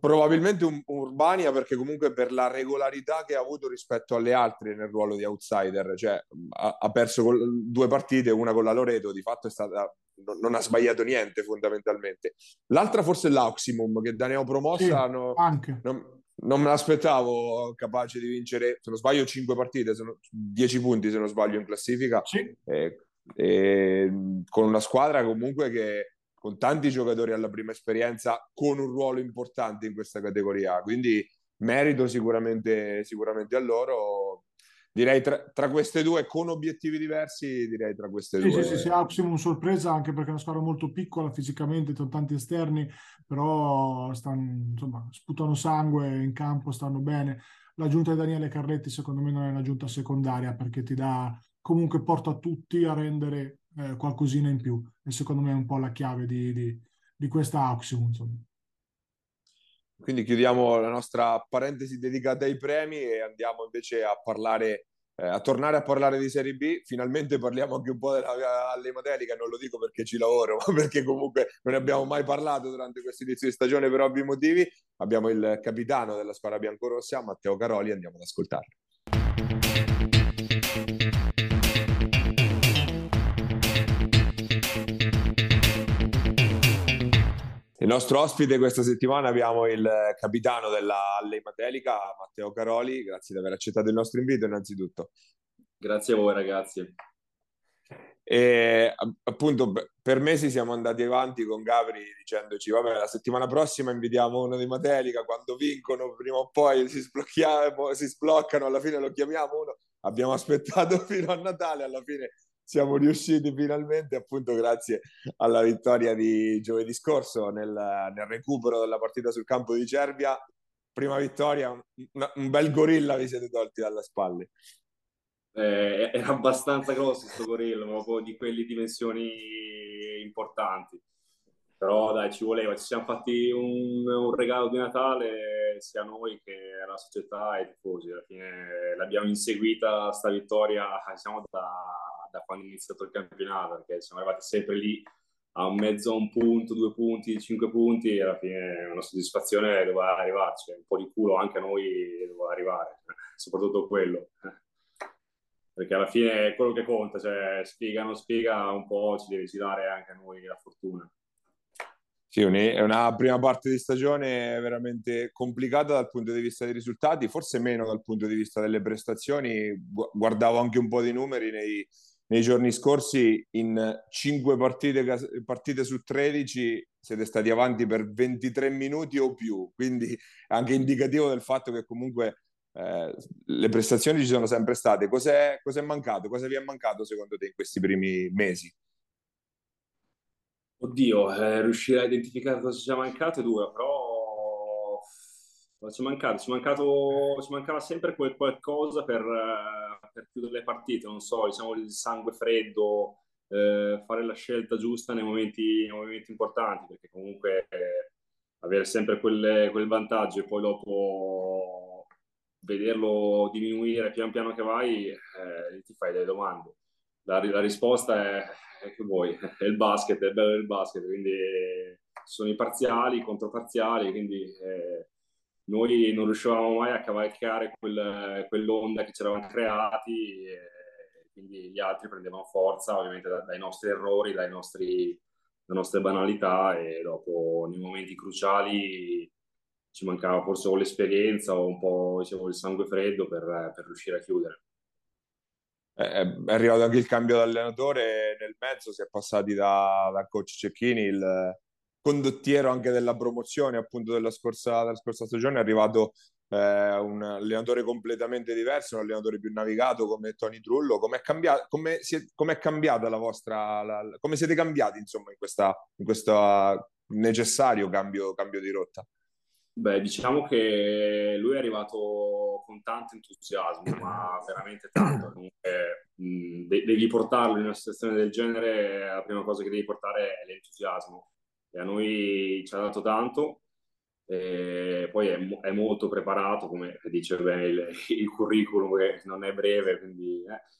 probabilmente un, Urbania perché comunque per la regolarità che ha avuto rispetto alle altre nel ruolo di outsider, cioè ha, ha perso due partite, una con la Loreto, di fatto è stata non, non ha sbagliato niente fondamentalmente. L'altra forse è l'Auximum che da neopromossa sì, anche. Non, non me l'aspettavo capace di vincere, se non sbaglio, 5 partite, 10 punti se non sbaglio in classifica, sì. e, e, con una squadra comunque che con tanti giocatori alla prima esperienza, con un ruolo importante in questa categoria, quindi merito sicuramente, sicuramente a loro. Direi tra, tra, queste due con obiettivi diversi direi tra queste sì, due sì, sì, sì, Axiom sorpresa anche perché è una squadra molto piccola fisicamente con tanti esterni però stanno, insomma, sputano sangue in campo stanno bene. L'aggiunta di Daniele Carletti secondo me non è un'aggiunta secondaria perché ti dà comunque porta tutti a rendere eh, qualcosina in più e secondo me è un po' la chiave di, di, di questa insomma. Quindi chiudiamo la nostra parentesi dedicata ai premi e andiamo invece a parlare, eh, a tornare a parlare di Serie B. Finalmente parliamo anche un po' della Allematelica, non lo dico perché ci lavoro, (laughs) ma perché comunque non ne abbiamo mai parlato durante questo inizio di stagione per ovvi motivi. Abbiamo il capitano della squadra biancorossa, Matteo Caroli, andiamo ad ascoltarlo. Il nostro ospite questa settimana abbiamo il capitano della Alley Matelica, Matteo Caroli. Grazie di aver accettato il nostro invito innanzitutto. Grazie a voi ragazzi. E appunto per mesi siamo andati avanti con Gabri dicendoci vabbè la settimana prossima invitiamo uno di Matelica, quando vincono prima o poi si, si sbloccano, alla fine lo chiamiamo uno. Abbiamo aspettato (laughs) fino a Natale, alla fine siamo riusciti finalmente, appunto grazie alla vittoria di giovedì scorso nel, nel recupero della partita sul campo di Cervia. Prima vittoria, un, un bel gorilla vi siete tolti dalle spalle. Eh, era abbastanza grosso questo gorilla, proprio di quelle dimensioni importanti. Però dai, ci voleva, ci siamo fatti un, un regalo di Natale sia noi che la società e i tifosi. Alla fine l'abbiamo inseguita sta vittoria, siamo da da quando è iniziato il campionato, perché siamo arrivati sempre lì a un mezzo, un punto, due punti, cinque punti, e alla fine una soddisfazione doveva arrivarci, un po' di culo anche a noi doveva arrivare, soprattutto quello. Perché alla fine è quello che conta, cioè spiega non spiega, un po' ci deve girare anche a noi la fortuna. Sì, è una prima parte di stagione veramente complicata dal punto di vista dei risultati, forse meno dal punto di vista delle prestazioni. Guardavo anche un po' di numeri nei, nei giorni scorsi in 5 partite, partite, su 13 siete stati avanti per 23 minuti o più, quindi anche indicativo del fatto che comunque eh, le prestazioni ci sono sempre state. Cos'è, cos'è mancato? Cosa vi è mancato secondo te in questi primi mesi? Oddio, eh, riuscire a identificare cosa ci è mancato è dura, però ci, mancato, ci, mancato, ci mancava sempre quel qualcosa per, eh, per, chiudere le partite, non so, diciamo il sangue freddo, eh, fare la scelta giusta nei momenti, nei momenti importanti, perché comunque eh, avere sempre quelle, quel vantaggio e poi dopo vederlo diminuire pian piano che vai, eh, ti fai delle domande. La, la risposta è, è, che vuoi, è il basket, è il bello del basket, quindi sono i parziali, i controparziali, quindi eh, noi non riuscivamo mai a cavalcare quel, quell'onda che ci eravamo creati quindi gli altri prendevano forza ovviamente dai nostri errori, dai nostri, dalle nostre banalità e dopo nei momenti cruciali ci mancava forse o l'esperienza o un po' diciamo, il sangue freddo per, per riuscire a chiudere. È arrivato anche il cambio d'allenatore nel mezzo, si è passati da, da coach Cecchini, il condottiero anche della promozione appunto della scorsa, della scorsa stagione, è arrivato eh, un allenatore completamente diverso, un allenatore più navigato come Tony Trullo. Com'è, cambiato, come, cambiata la vostra, la, come siete cambiati insomma in, questa, in questo necessario cambio, cambio di rotta? Beh, diciamo che lui è arrivato con tanto entusiasmo, ma veramente tanto. Comunque, mh, devi portarlo in una situazione del genere, la prima cosa che devi portare è l'entusiasmo. A noi ci ha dato tanto, e poi è, è, molto preparato, come dice bene il, (laughs) il curriculum, che non è breve, quindi... Eh.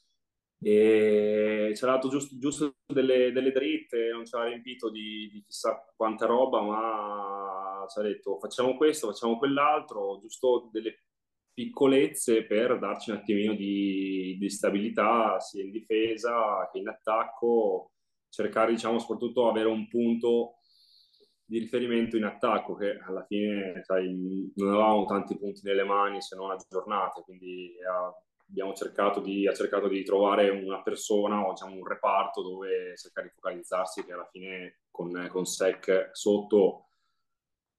E ci ha dato giusto, giusto delle, delle, dritte, non ci ha riempito di, di chissà quanta roba, ma ci ha detto facciamo questo, facciamo quell'altro, giusto delle piccolezze per darci un attimino di, di stabilità sia in difesa che in attacco, cercare diciamo soprattutto avere un punto di riferimento in attacco che alla fine sai, non avevamo tanti punti nelle mani se non aggiornate, quindi abbiamo cercato di, ha cercato di trovare una persona o diciamo un reparto dove cercare di focalizzarsi che alla fine con, con SEC sotto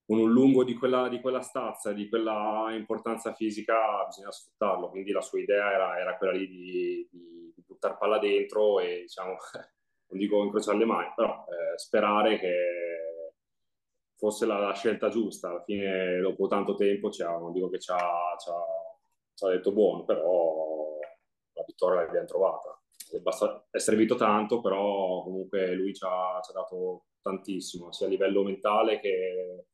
con un lungo di quella, di quella stazza, di quella importanza fisica, bisogna sfruttarlo. Quindi la sua idea era, era quella lì di, di, di buttare palla dentro e, diciamo, (laughs) non dico incrociare le mani, però eh, sperare che fosse la, la, scelta giusta. Alla fine, dopo tanto tempo, ci ha, non dico che ci ha, ci, ha, ci ha detto buono, però la vittoria l'abbiamo trovata. È, basta, è servito tanto, però comunque lui ci ha, ci dato tantissimo, sia a livello mentale che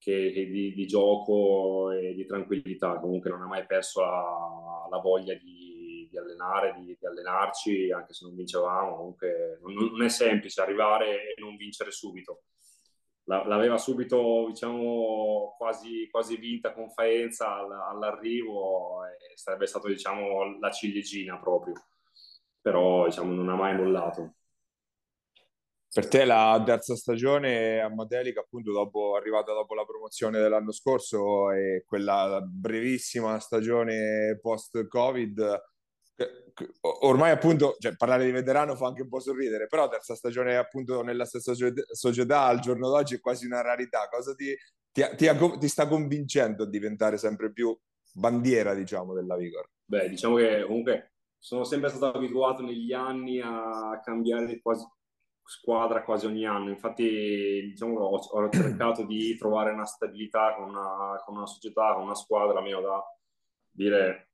che, che di, di, gioco e di tranquillità. Comunque non ha mai perso la, la voglia di, di allenare, di, di, allenarci, anche se non vincevamo. Comunque non, non, è semplice arrivare e non vincere subito. La, l'aveva subito, diciamo, quasi, quasi vinta con Faenza all'arrivo e sarebbe stato, diciamo, la ciliegina proprio. Però, diciamo, non ha mai mollato. Per te la terza stagione a Matelica, appunto, dopo, arrivata dopo la promozione dell'anno scorso e quella brevissima stagione post-Covid, ormai appunto, cioè, parlare di veterano fa anche un po' sorridere, però terza stagione appunto nella stessa società al giorno d'oggi è quasi una rarità. Cosa ti, ti, ti, ti sta convincendo a diventare sempre più bandiera, diciamo, della Vigor? Beh, diciamo che comunque sono sempre stato abituato negli anni a cambiare quasi squadra quasi ogni anno. Infatti, diciamo, ho, ho (clears throat) cercato di trovare una stabilità con una, con una, società, con una squadra, almeno da dire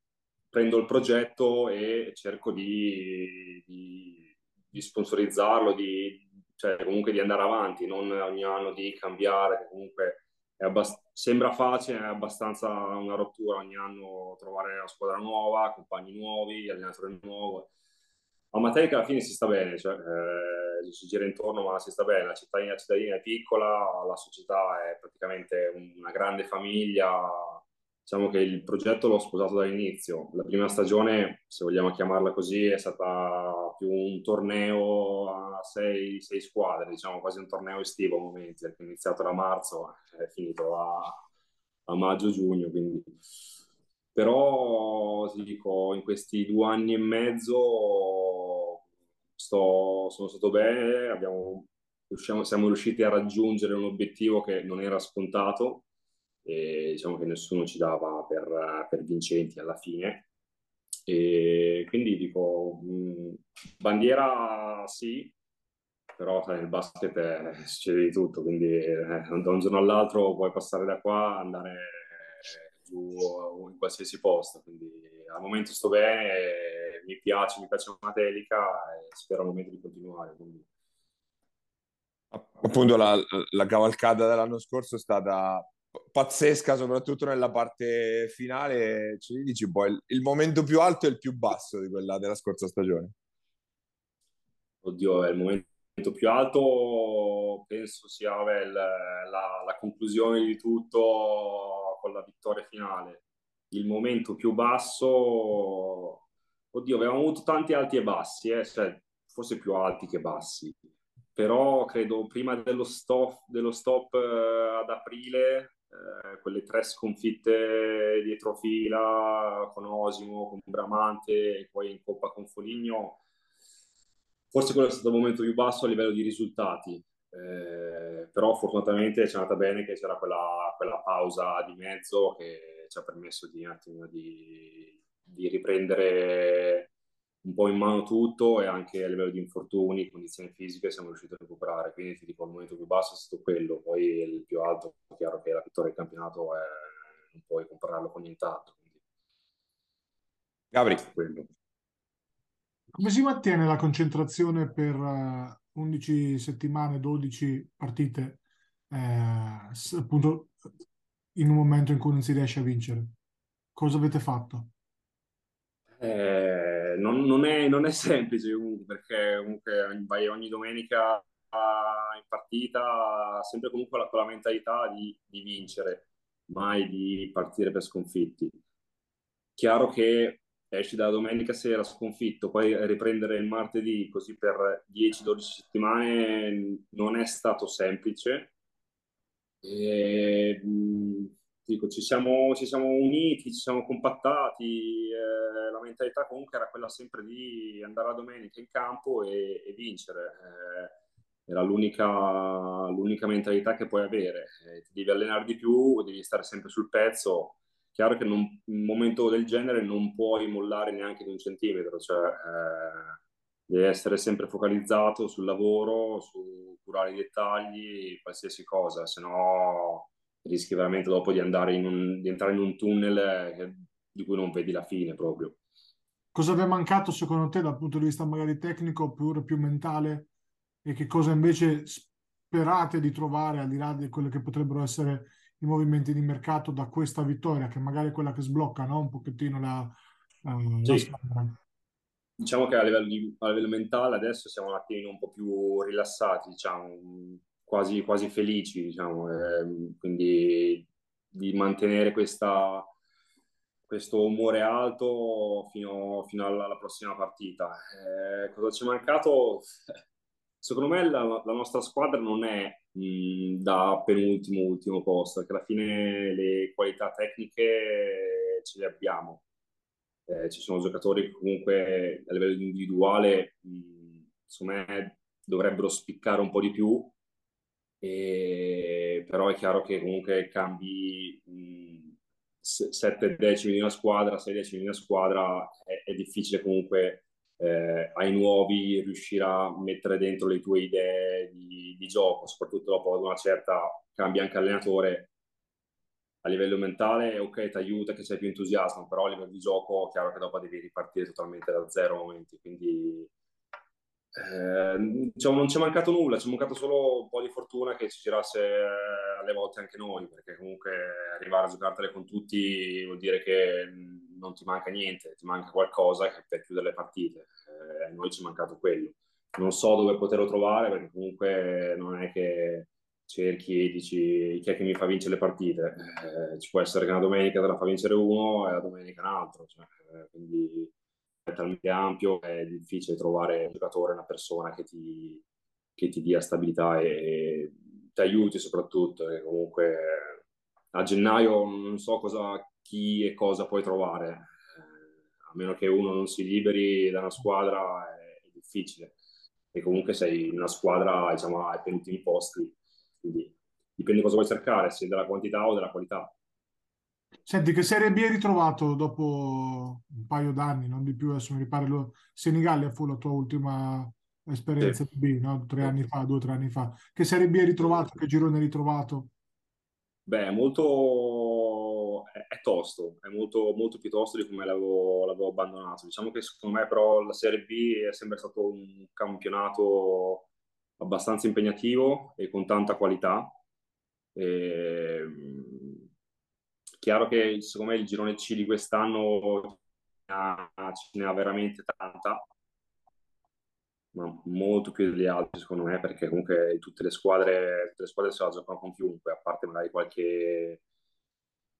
prendo il progetto e cerco di, di, di sponsorizzarlo, di, cioè comunque di andare avanti, non ogni anno di cambiare, che comunque abbast- sembra facile, è abbastanza una rottura ogni anno trovare una squadra nuova, compagni nuovi, allenatore nuovo. A Matelica alla fine si sta bene, cioè, eh, si gira intorno ma si sta bene, la cittadina, la cittadina è piccola, la società è praticamente una grande famiglia, diciamo che il progetto l'ho sposato dall'inizio, la prima stagione, se vogliamo chiamarla così, è stata più un torneo a sei, sei squadre, diciamo quasi un torneo estivo a momenti, è iniziato da marzo, è finito a, a maggio-giugno, quindi. Però ti dico in questi due anni e mezzo sto, sono stato bene abbiamo, riusciamo, siamo riusciti a raggiungere un obiettivo che non era scontato e diciamo che nessuno ci dava per, per vincenti alla fine e quindi dico mh, bandiera sì però nel basket è, (laughs) succede di tutto quindi eh, da un giorno all'altro puoi passare da qua andare giù in qualsiasi posto. Quindi al momento sto bene, mi piace, mi piace Matelica e spero al momento di continuare. Quindi. Appunto la, la cavalcata dell'anno scorso è stata pazzesca, soprattutto nella parte finale. Ci dici un po' il, il momento più alto e il più basso di quella della scorsa stagione? Oddio, è il momento più alto penso sia vabbè, la, la conclusione di tutto con la vittoria finale. Il momento più basso, oddio, avevamo avuto tanti alti e bassi, eh? cioè, forse più alti che bassi, però credo prima dello stop, dello stop eh, ad aprile, eh, quelle tre sconfitte dietro fila con Osimo, con Bramante e poi in Coppa con Foligno, forse quello è stato il momento più basso a livello di risultati. Eh, però fortunatamente ci è andata bene che c'era quella, quella, pausa di mezzo che ci ha permesso di, un attimo di, di riprendere un po' in mano tutto e anche a livello di infortuni, condizioni fisiche siamo riusciti a recuperare. Quindi ti dico il momento più basso è stato quello, poi il più alto, è chiaro che la vittoria del campionato è, non puoi compararlo con nient'altro. Quindi... Gabri. Come si mantiene la concentrazione per uh, eh, 11 settimane, 12 partite, eh, appunto in un momento in cui non si riesce a vincere? Cosa avete fatto? Eh, non, non, è, non, è, (laughs) semplice comunque, perché comunque vai ogni domenica in partita sempre comunque con la mentalità di, di vincere, mai di partire per sconfitti. Chiaro che esci dalla domenica sera sconfitto, poi riprendere il martedì così per 10-12 settimane non è stato semplice. E, dico, ci siamo, ci siamo uniti, ci siamo compattati, eh, la mentalità comunque era quella sempre di andare la domenica in campo e, e vincere. Eh, era l'unica, l'unica, mentalità che puoi avere. Eh, ti devi allenare di più, devi stare sempre sul pezzo. Chiaro che in un momento del genere non puoi mollare neanche di un centimetro, cioè eh, devi essere sempre focalizzato sul lavoro, su curare i dettagli, qualsiasi cosa, se no rischi veramente dopo di, andare in un, di entrare in un tunnel eh, di cui non vedi la fine proprio. Cosa vi è mancato secondo te dal punto di vista magari tecnico oppure più mentale e che cosa invece sperate di trovare al di là di quelli che potrebbero essere i movimenti di mercato da questa vittoria che magari è quella che sblocca no? un pochettino la, uh, sì. la diciamo che a livello, di, a livello, mentale adesso siamo un attimo un po' più rilassati, diciamo, quasi, quasi felici, diciamo, eh, quindi di mantenere questa, questo umore alto fino, fino alla, alla, prossima partita. Eh, cosa ci è mancato? (laughs) Secondo me la, la nostra squadra non è mh, da penultimo ultimo posto, perché alla fine le qualità tecniche ce le abbiamo. Eh, ci sono giocatori che comunque a livello individuale, mh, secondo me, dovrebbero spiccare un po' di più e, però è chiaro che comunque cambi mh, 7 decimi di una squadra, 6 decimi di una squadra, è, è difficile comunque eh, ai nuovi riuscire a mettere dentro le tue idee di, di gioco, soprattutto dopo una certa cambia anche allenatore. A livello mentale, ok, ti aiuta che c'è più entusiasmo, però a livello di gioco, è chiaro che dopo devi ripartire totalmente da zero momenti, quindi eh, diciamo, non ci è mancato nulla, ci è mancato solo un po' di fortuna che ci girasse eh, alle volte anche noi, perché comunque arrivare a giocartele con tutti vuol dire che non ti manca niente, ti manca qualcosa per chiudere le partite. Eh, a noi ci è mancato quello. Non so dove poterlo trovare, perché comunque non è che cerchi e dici chi è che mi fa vincere le partite. Eh, ci può essere che una domenica te la fa vincere uno e la domenica un altro. Cioè, eh, quindi talmente ampio che è difficile trovare un giocatore, una persona che ti, che ti dia stabilità e, e ti aiuti soprattutto. Comunque a gennaio non so cosa, chi e cosa puoi trovare, a meno che uno non si liberi da una squadra è, è difficile. E comunque sei una squadra diciamo, ai penultimi posti, quindi dipende cosa vuoi cercare, se della quantità o della qualità. Senti, che Serie B hai ritrovato dopo un paio d'anni, non di più, adesso mi ripare, lo... Senigallia fu la tua ultima esperienza sì. di B, no? Tre anni fa, due o tre anni fa. Che Serie B hai ritrovato? Che girone hai ritrovato? Beh, molto... è, è tosto, è molto, molto più tosto di come l'avevo, l'avevo abbandonato. Diciamo che secondo me però la Serie B è sempre stato un campionato abbastanza impegnativo e con tanta qualità. E chiaro che secondo me il girone C di quest'anno ce ne ha veramente tanta, ma molto più degli altri secondo me, perché comunque tutte le squadre, tutte le squadre se la giocano con chiunque, a parte magari qualche,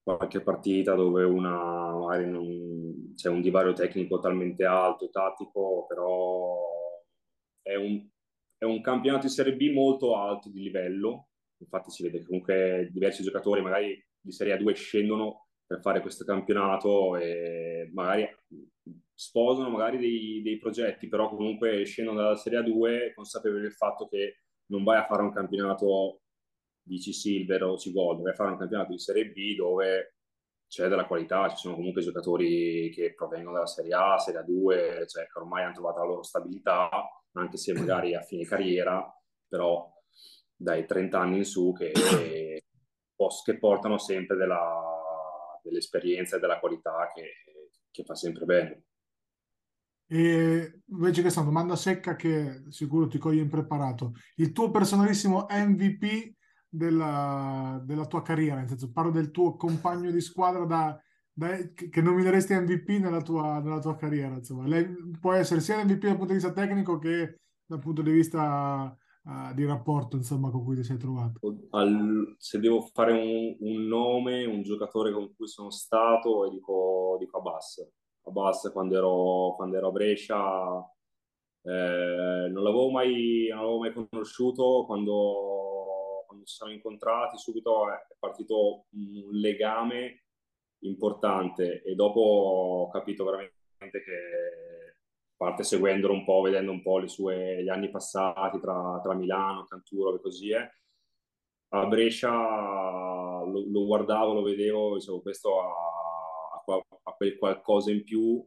qualche partita dove una magari non, c'è un divario tecnico talmente alto tattico, però è un, è un campionato di Serie B molto alto di livello, infatti si vede che comunque diversi giocatori magari di Serie A2 scendono per fare questo campionato e magari sposano magari dei, dei progetti, però comunque scendono dalla Serie A2 consapevoli del fatto che non vai a fare un campionato di C-Silver o C-Gold, vai a fare un campionato di Serie B dove c'è della qualità, ci sono comunque giocatori che provengono dalla Serie A, Serie A2, cioè che ormai hanno trovato la loro stabilità, anche se magari a fine carriera, però dai 30 anni in su che, che portano sempre della, dell'esperienza e della qualità che, che fa sempre bene. E invece questa è una domanda secca che sicuro ti coglie impreparato. Il tuo personalissimo MVP della, della, tua carriera, nel senso parlo del tuo compagno di squadra da, da, che nomineresti MVP nella tua, nella tua carriera. Insomma. Lei può essere sia MVP dal punto di vista tecnico che dal punto di vista uh, di rapporto insomma, con cui ti sei trovato. Al, se devo fare un, un, nome, un giocatore con cui sono stato, dico, dico Abbas a Bass quando ero, quando ero a Brescia. Eh, non, l'avevo mai, non l'avevo mai conosciuto quando, quando ci siamo incontrati subito è partito un legame importante e dopo ho capito veramente che parte seguendolo un po', vedendo un po' sue, gli anni passati tra, tra Milano, Canturo e così è. A Brescia lo, lo, guardavo, lo vedevo, dicevo questo ha a quel qualcosa in più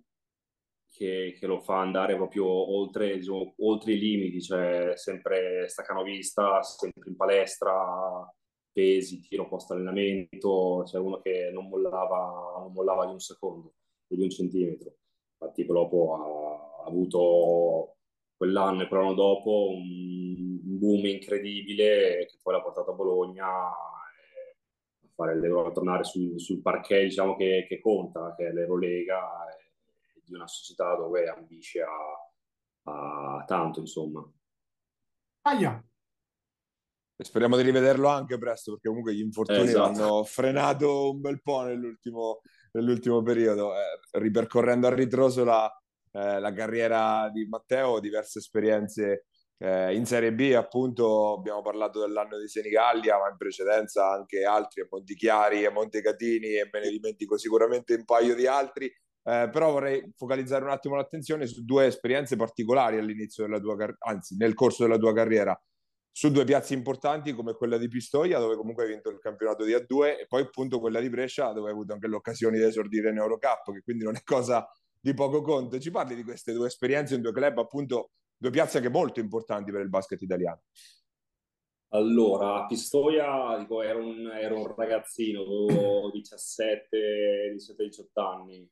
che, che, lo fa andare proprio oltre, diciamo, oltre i limiti, cioè sempre staccanovista, sempre in palestra, pesi, tiro post allenamento, cioè uno che non mollava, non mollava di un secondo, di un centimetro. Infatti dopo ha, ha avuto quell'anno e quell'anno dopo un, boom incredibile che poi l'ha portato a Bologna fare l'Euro, tornare sul, sul parquet diciamo, che, che, conta, che è l'Eurolega, di una società dove ambisce a, a tanto, insomma. Aia. E speriamo di rivederlo anche presto, perché comunque gli infortuni esatto. hanno frenato un bel po' nell'ultimo, nell'ultimo periodo. Eh, ripercorrendo a ritroso la, eh, la carriera di Matteo, diverse esperienze eh, in Serie B appunto abbiamo parlato dell'anno di Senigallia, ma in precedenza anche altri, a Montichiari, a Montecatini e me ne dimentico sicuramente un paio di altri. Eh, però vorrei focalizzare un attimo l'attenzione su due esperienze particolari all'inizio della tua carriera, anzi nel corso della tua carriera, su due piazze importanti come quella di Pistoia, dove comunque hai vinto il campionato di A2, e poi appunto quella di Brescia, dove hai avuto anche l'occasione di esordire in Eurocup, che quindi non è cosa di poco conto. Ci parli di queste due esperienze in due club appunto due piazze anche molto importanti per il basket italiano. Allora, a Pistoia dico, ero, un, ero un ragazzino, avevo (coughs) 17, 18 anni,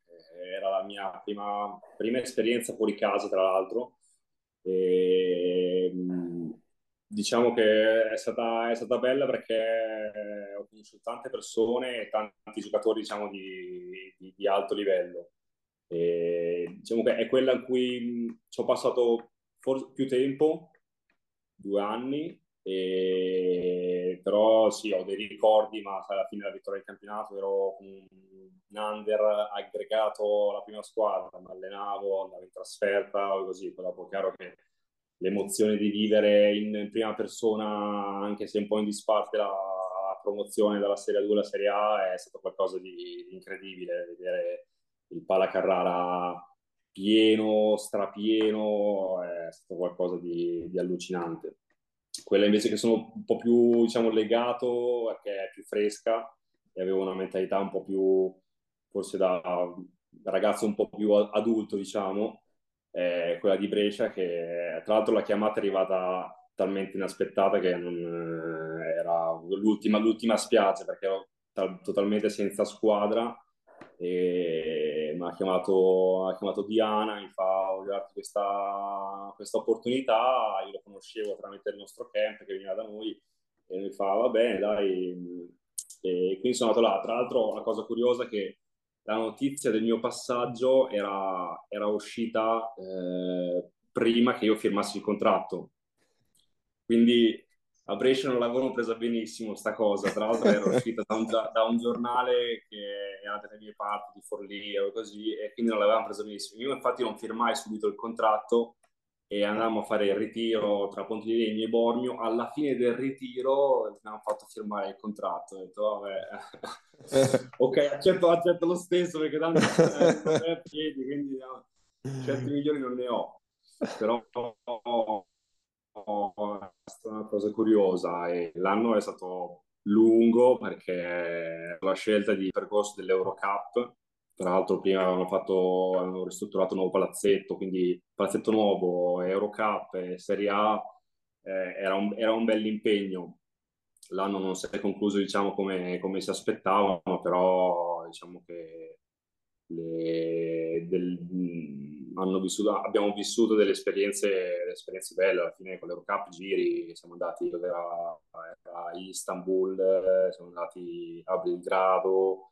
era la mia prima, prima esperienza fuori casa, tra l'altro. E, diciamo che è stata, è stata, bella perché ho conosciuto tante persone e tanti giocatori diciamo, di, di, di alto livello. E, diciamo che è quella in cui ci ho passato forse più tempo, due anni, e... però sì, ho dei ricordi, ma alla fine della vittoria del campionato ero un under aggregato alla prima squadra, mi allenavo, andavo in trasferta o così, poi dopo chiaro che l'emozione di vivere in prima persona, anche se un po' in disparte la, la promozione dalla Serie 2 alla Serie A, è stato qualcosa di, di incredibile, vedere il Pala Carrara pieno, strapieno, è stato qualcosa di, di allucinante. Quella invece che sono un po' più, diciamo, legato, perché è più fresca e avevo una mentalità un po' più, forse da ragazzo un po' più adulto, diciamo, è quella di Brescia, che tra l'altro la chiamata è arrivata talmente inaspettata che non, eh, era l'ultima, l'ultima spiaggia, perché ero totalmente senza squadra e mi ha chiamato, ha chiamato Diana, mi fa voglio darti questa, questa opportunità, io lo conoscevo tramite il nostro camp che veniva da noi e mi fa va bene dai, e quindi sono andato là. Tra l'altro la cosa curiosa è che la notizia del mio passaggio era, era uscita eh, prima che io firmassi il contratto. Quindi a Brescia non l'avevano presa benissimo sta cosa, tra l'altro era (laughs) uscita da un, da un, giornale che era delle mie parti di Forlì o così e quindi non l'avevano presa benissimo. Io infatti non firmai subito il contratto e andammo a fare il ritiro tra Ponte di Legno e Bormio. Alla fine del ritiro mi hanno fatto firmare il contratto. Ho detto, vabbè, (laughs) ok, accetto, accetto lo stesso perché tanto eh, non è a piedi, quindi no, certi milioni non ne ho. Però è stata una cosa curiosa e l'anno è stato lungo perché la scelta di percorso dell'Eurocup tra l'altro prima avevano fatto, avevano ristrutturato un nuovo palazzetto, quindi palazzetto nuovo, Eurocup e Serie A, eh, era, un, era un bell'impegno. L'anno non si è concluso diciamo come, come si aspettavano, però diciamo che le, del, vissuto, abbiamo vissuto delle esperienze, delle esperienze, belle. Alla fine con l'Eurocup giri siamo andati a Istanbul siamo andati a Belgrado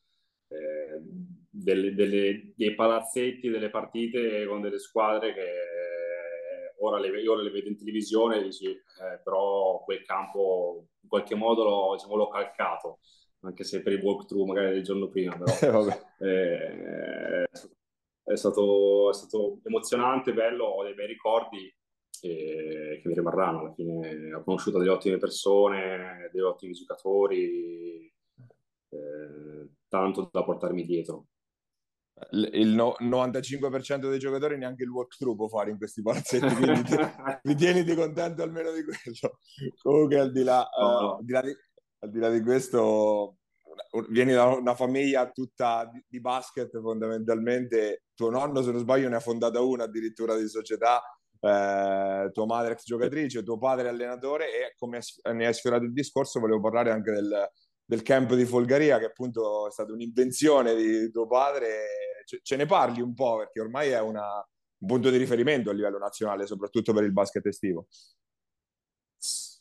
eh, delle, delle, dei palazzetti, delle partite con delle squadre che eh, ora le, ora le vedo in televisione, dici, eh, però quel campo in qualche modo l'ho, diciamo, l'ho calcato, anche se per il walkthrough magari del giorno prima, però (laughs) eh, è, stato, è stato emozionante, bello, ho dei bei ricordi che, che mi rimarranno. Alla fine ho conosciuto delle ottime persone, degli ottimi giocatori, eh, tanto da portarmi dietro. Il no, 95% dei giocatori neanche il walkthrough può fare in questi palazzetti, quindi ti, (laughs) mi tieniti contento almeno di quello. Comunque, al di là, no, no. Uh, al, di là di, al di là di questo, vieni da una famiglia tutta di, basket fondamentalmente. Tuo nonno, se non sbaglio, ne ha fondata una addirittura di società. Eh, tua madre ex giocatrice, tuo padre allenatore e come ne hai sfiorato il discorso volevo parlare anche del, del camp di Folgaria, che appunto è stata un'invenzione di tuo padre. Ce, ce ne parli un po', perché ormai è una, un punto di riferimento a livello nazionale, soprattutto per il basket estivo.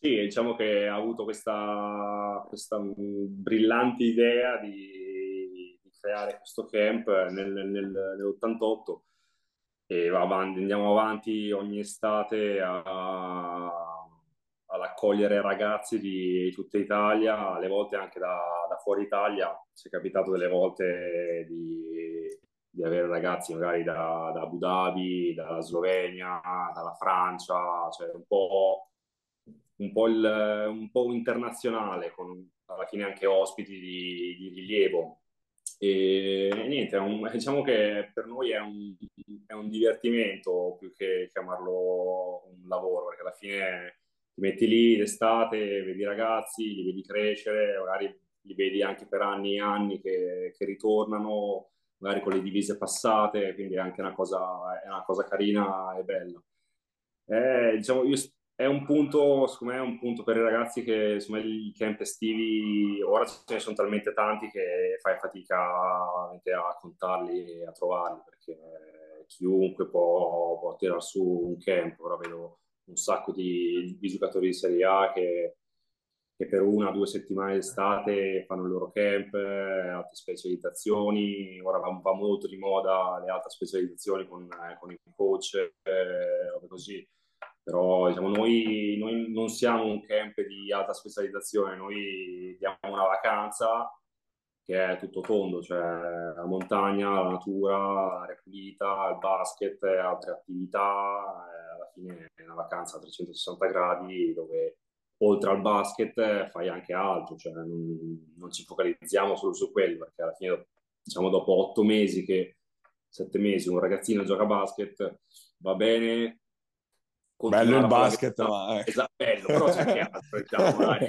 Sì, diciamo che ha avuto questa, questa brillante idea di, di, creare questo camp nel, nel, nell'88 e avanti, andiamo avanti ogni estate a ad accogliere ragazzi di tutta Italia, alle volte anche da, da fuori Italia. Ci è capitato delle volte di, di avere ragazzi magari da, da, Abu Dhabi, dalla Slovenia, dalla Francia, cioè un po', un po', il, un po internazionale, con alla fine anche ospiti di, di rilievo. E, niente, un, (laughs) diciamo che per noi è un, è un divertimento più che chiamarlo un lavoro, perché alla fine ti metti lì d'estate, vedi i ragazzi, li vedi crescere, magari li vedi anche per anni e anni che, che ritornano, magari con le divise passate, quindi è anche una cosa, è una cosa carina e bella. Eh, diciamo, io, è un punto, secondo me, è un punto per i ragazzi che insomma, i camp estivi ora ce ne sono talmente tanti che fai fatica a contarli e a trovarli perché chiunque può, può tirare su un camp. Ora vedo un sacco di, di giocatori di Serie A che, che, per una o due settimane d'estate fanno il loro camp, altre specializzazioni, ora va, va, molto di moda le altre specializzazioni con, con i coach, eh, così. Però diciamo, noi, noi non siamo un camp di alta specializzazione, noi diamo una vacanza che è tutto tondo, cioè la montagna, la natura, l'aria pulita, il basket, altre attività, fine è una vacanza a 360 gradi dove oltre al basket fai anche altro, cioè non, non ci focalizziamo solo su quello, perché alla fine, diciamo, dopo otto mesi che sette mesi un ragazzino gioca a basket, va bene. Bello il basket, ma... Eh. Esatto, bello, però c'è anche altro, diciamo, magari.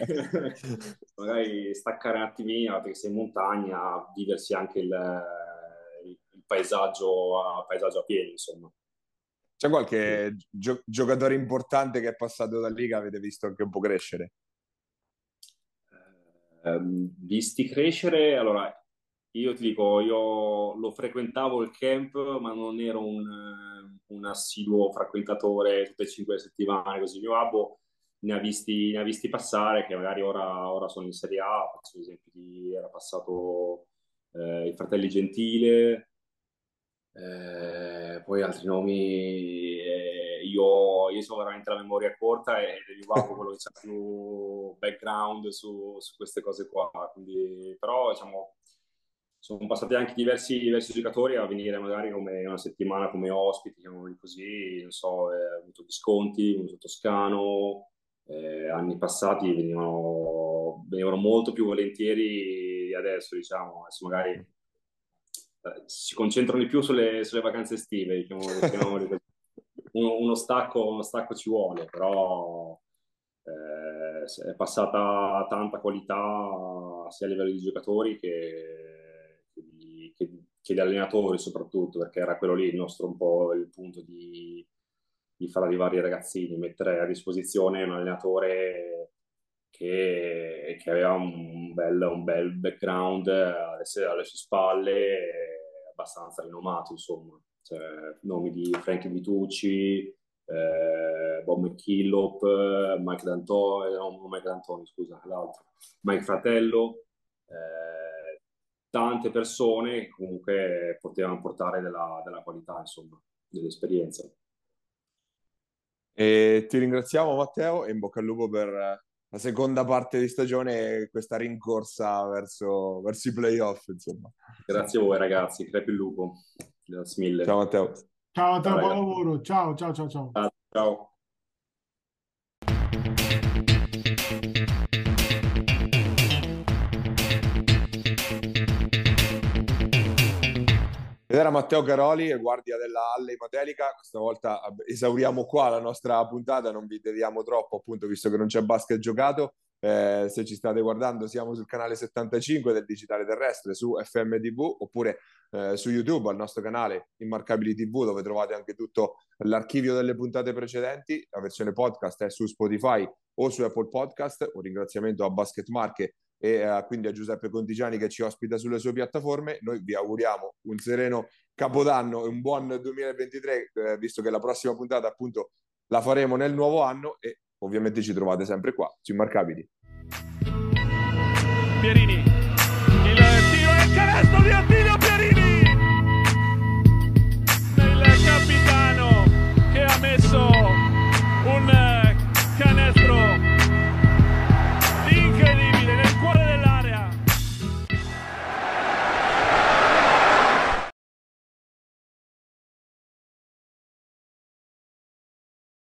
magari staccare un attimino, perché sei in montagna, viversi anche il, il paesaggio, a, paesaggio a piedi, insomma. C'è qualche gio- giocatore importante che è passato da lì che avete visto anche un po' crescere? Eh, visti crescere, allora io ti dico, io lo frequentavo il camp, ma non ero un, un assiduo frequentatore tutte e cinque le settimane, così mio babbo ne ha visti, ne ha visti passare, che magari ora, ora sono in Serie A, faccio l'esempio di, era passato eh, i fratelli Gentile, eh, poi altri nomi, eh, io, io sono veramente la memoria corta e devi guardare quello che c'ha più background su, su, queste cose qua. Quindi, però, diciamo, sono passati anche diversi, diversi, giocatori a venire magari come una settimana come ospiti, così, non so, eh, avuto Visconti, avuto Toscano, eh, anni passati venivano, venivano, molto più volentieri di adesso, diciamo, adesso magari eh, si concentrano di più sulle, sulle vacanze estive, diciamo, (laughs) uno, uno, stacco, uno stacco ci vuole, però eh, è passata tanta qualità sia a livello di giocatori che, che, che, di, allenatori soprattutto, perché era quello lì il nostro un po' il punto di, di far arrivare i ragazzini, mettere a disposizione un allenatore che, che aveva un bel, un bel background alle, sue spalle, abbastanza rinomato, insomma. Cioè, nomi di Frankie Vitucci, eh, Bob McKillop, Mike D'Antoni, no, Mike D'Antoni, scusa, l'altro, Mike Fratello, eh, tante persone che comunque potevano portare della, della qualità, insomma, dell'esperienza. E ti ringraziamo Matteo e in bocca al lupo per la seconda parte di stagione e questa rincorsa verso, verso i playoff. Insomma. Grazie a voi ragazzi, crepi il lupo. Grazie mille. Ciao Matteo. Ciao Matteo, buon lavoro. Ciao, ciao, ciao, ciao. Ciao. Ed era Matteo Caroli, guardia della Halle Matelica. Questa volta esauriamo qua la nostra puntata, non vi dediamo troppo, appunto, visto che non c'è basket giocato. Eh, se ci state guardando, siamo sul canale 75 del Digitale Terrestre su FMTV oppure eh, su YouTube al nostro canale Immarcabili TV, dove trovate anche tutto l'archivio delle puntate precedenti. La versione podcast è su Spotify o su Apple Podcast. Un ringraziamento a Basket Marche e eh, quindi a Giuseppe Contigiani che ci ospita sulle sue piattaforme. Noi vi auguriamo un sereno Capodanno e un buon 2023, eh, visto che la prossima puntata appunto la faremo nel nuovo anno e ovviamente ci trovate sempre qua su Immarcabili. Pierini, il tiro il canestro di Attila!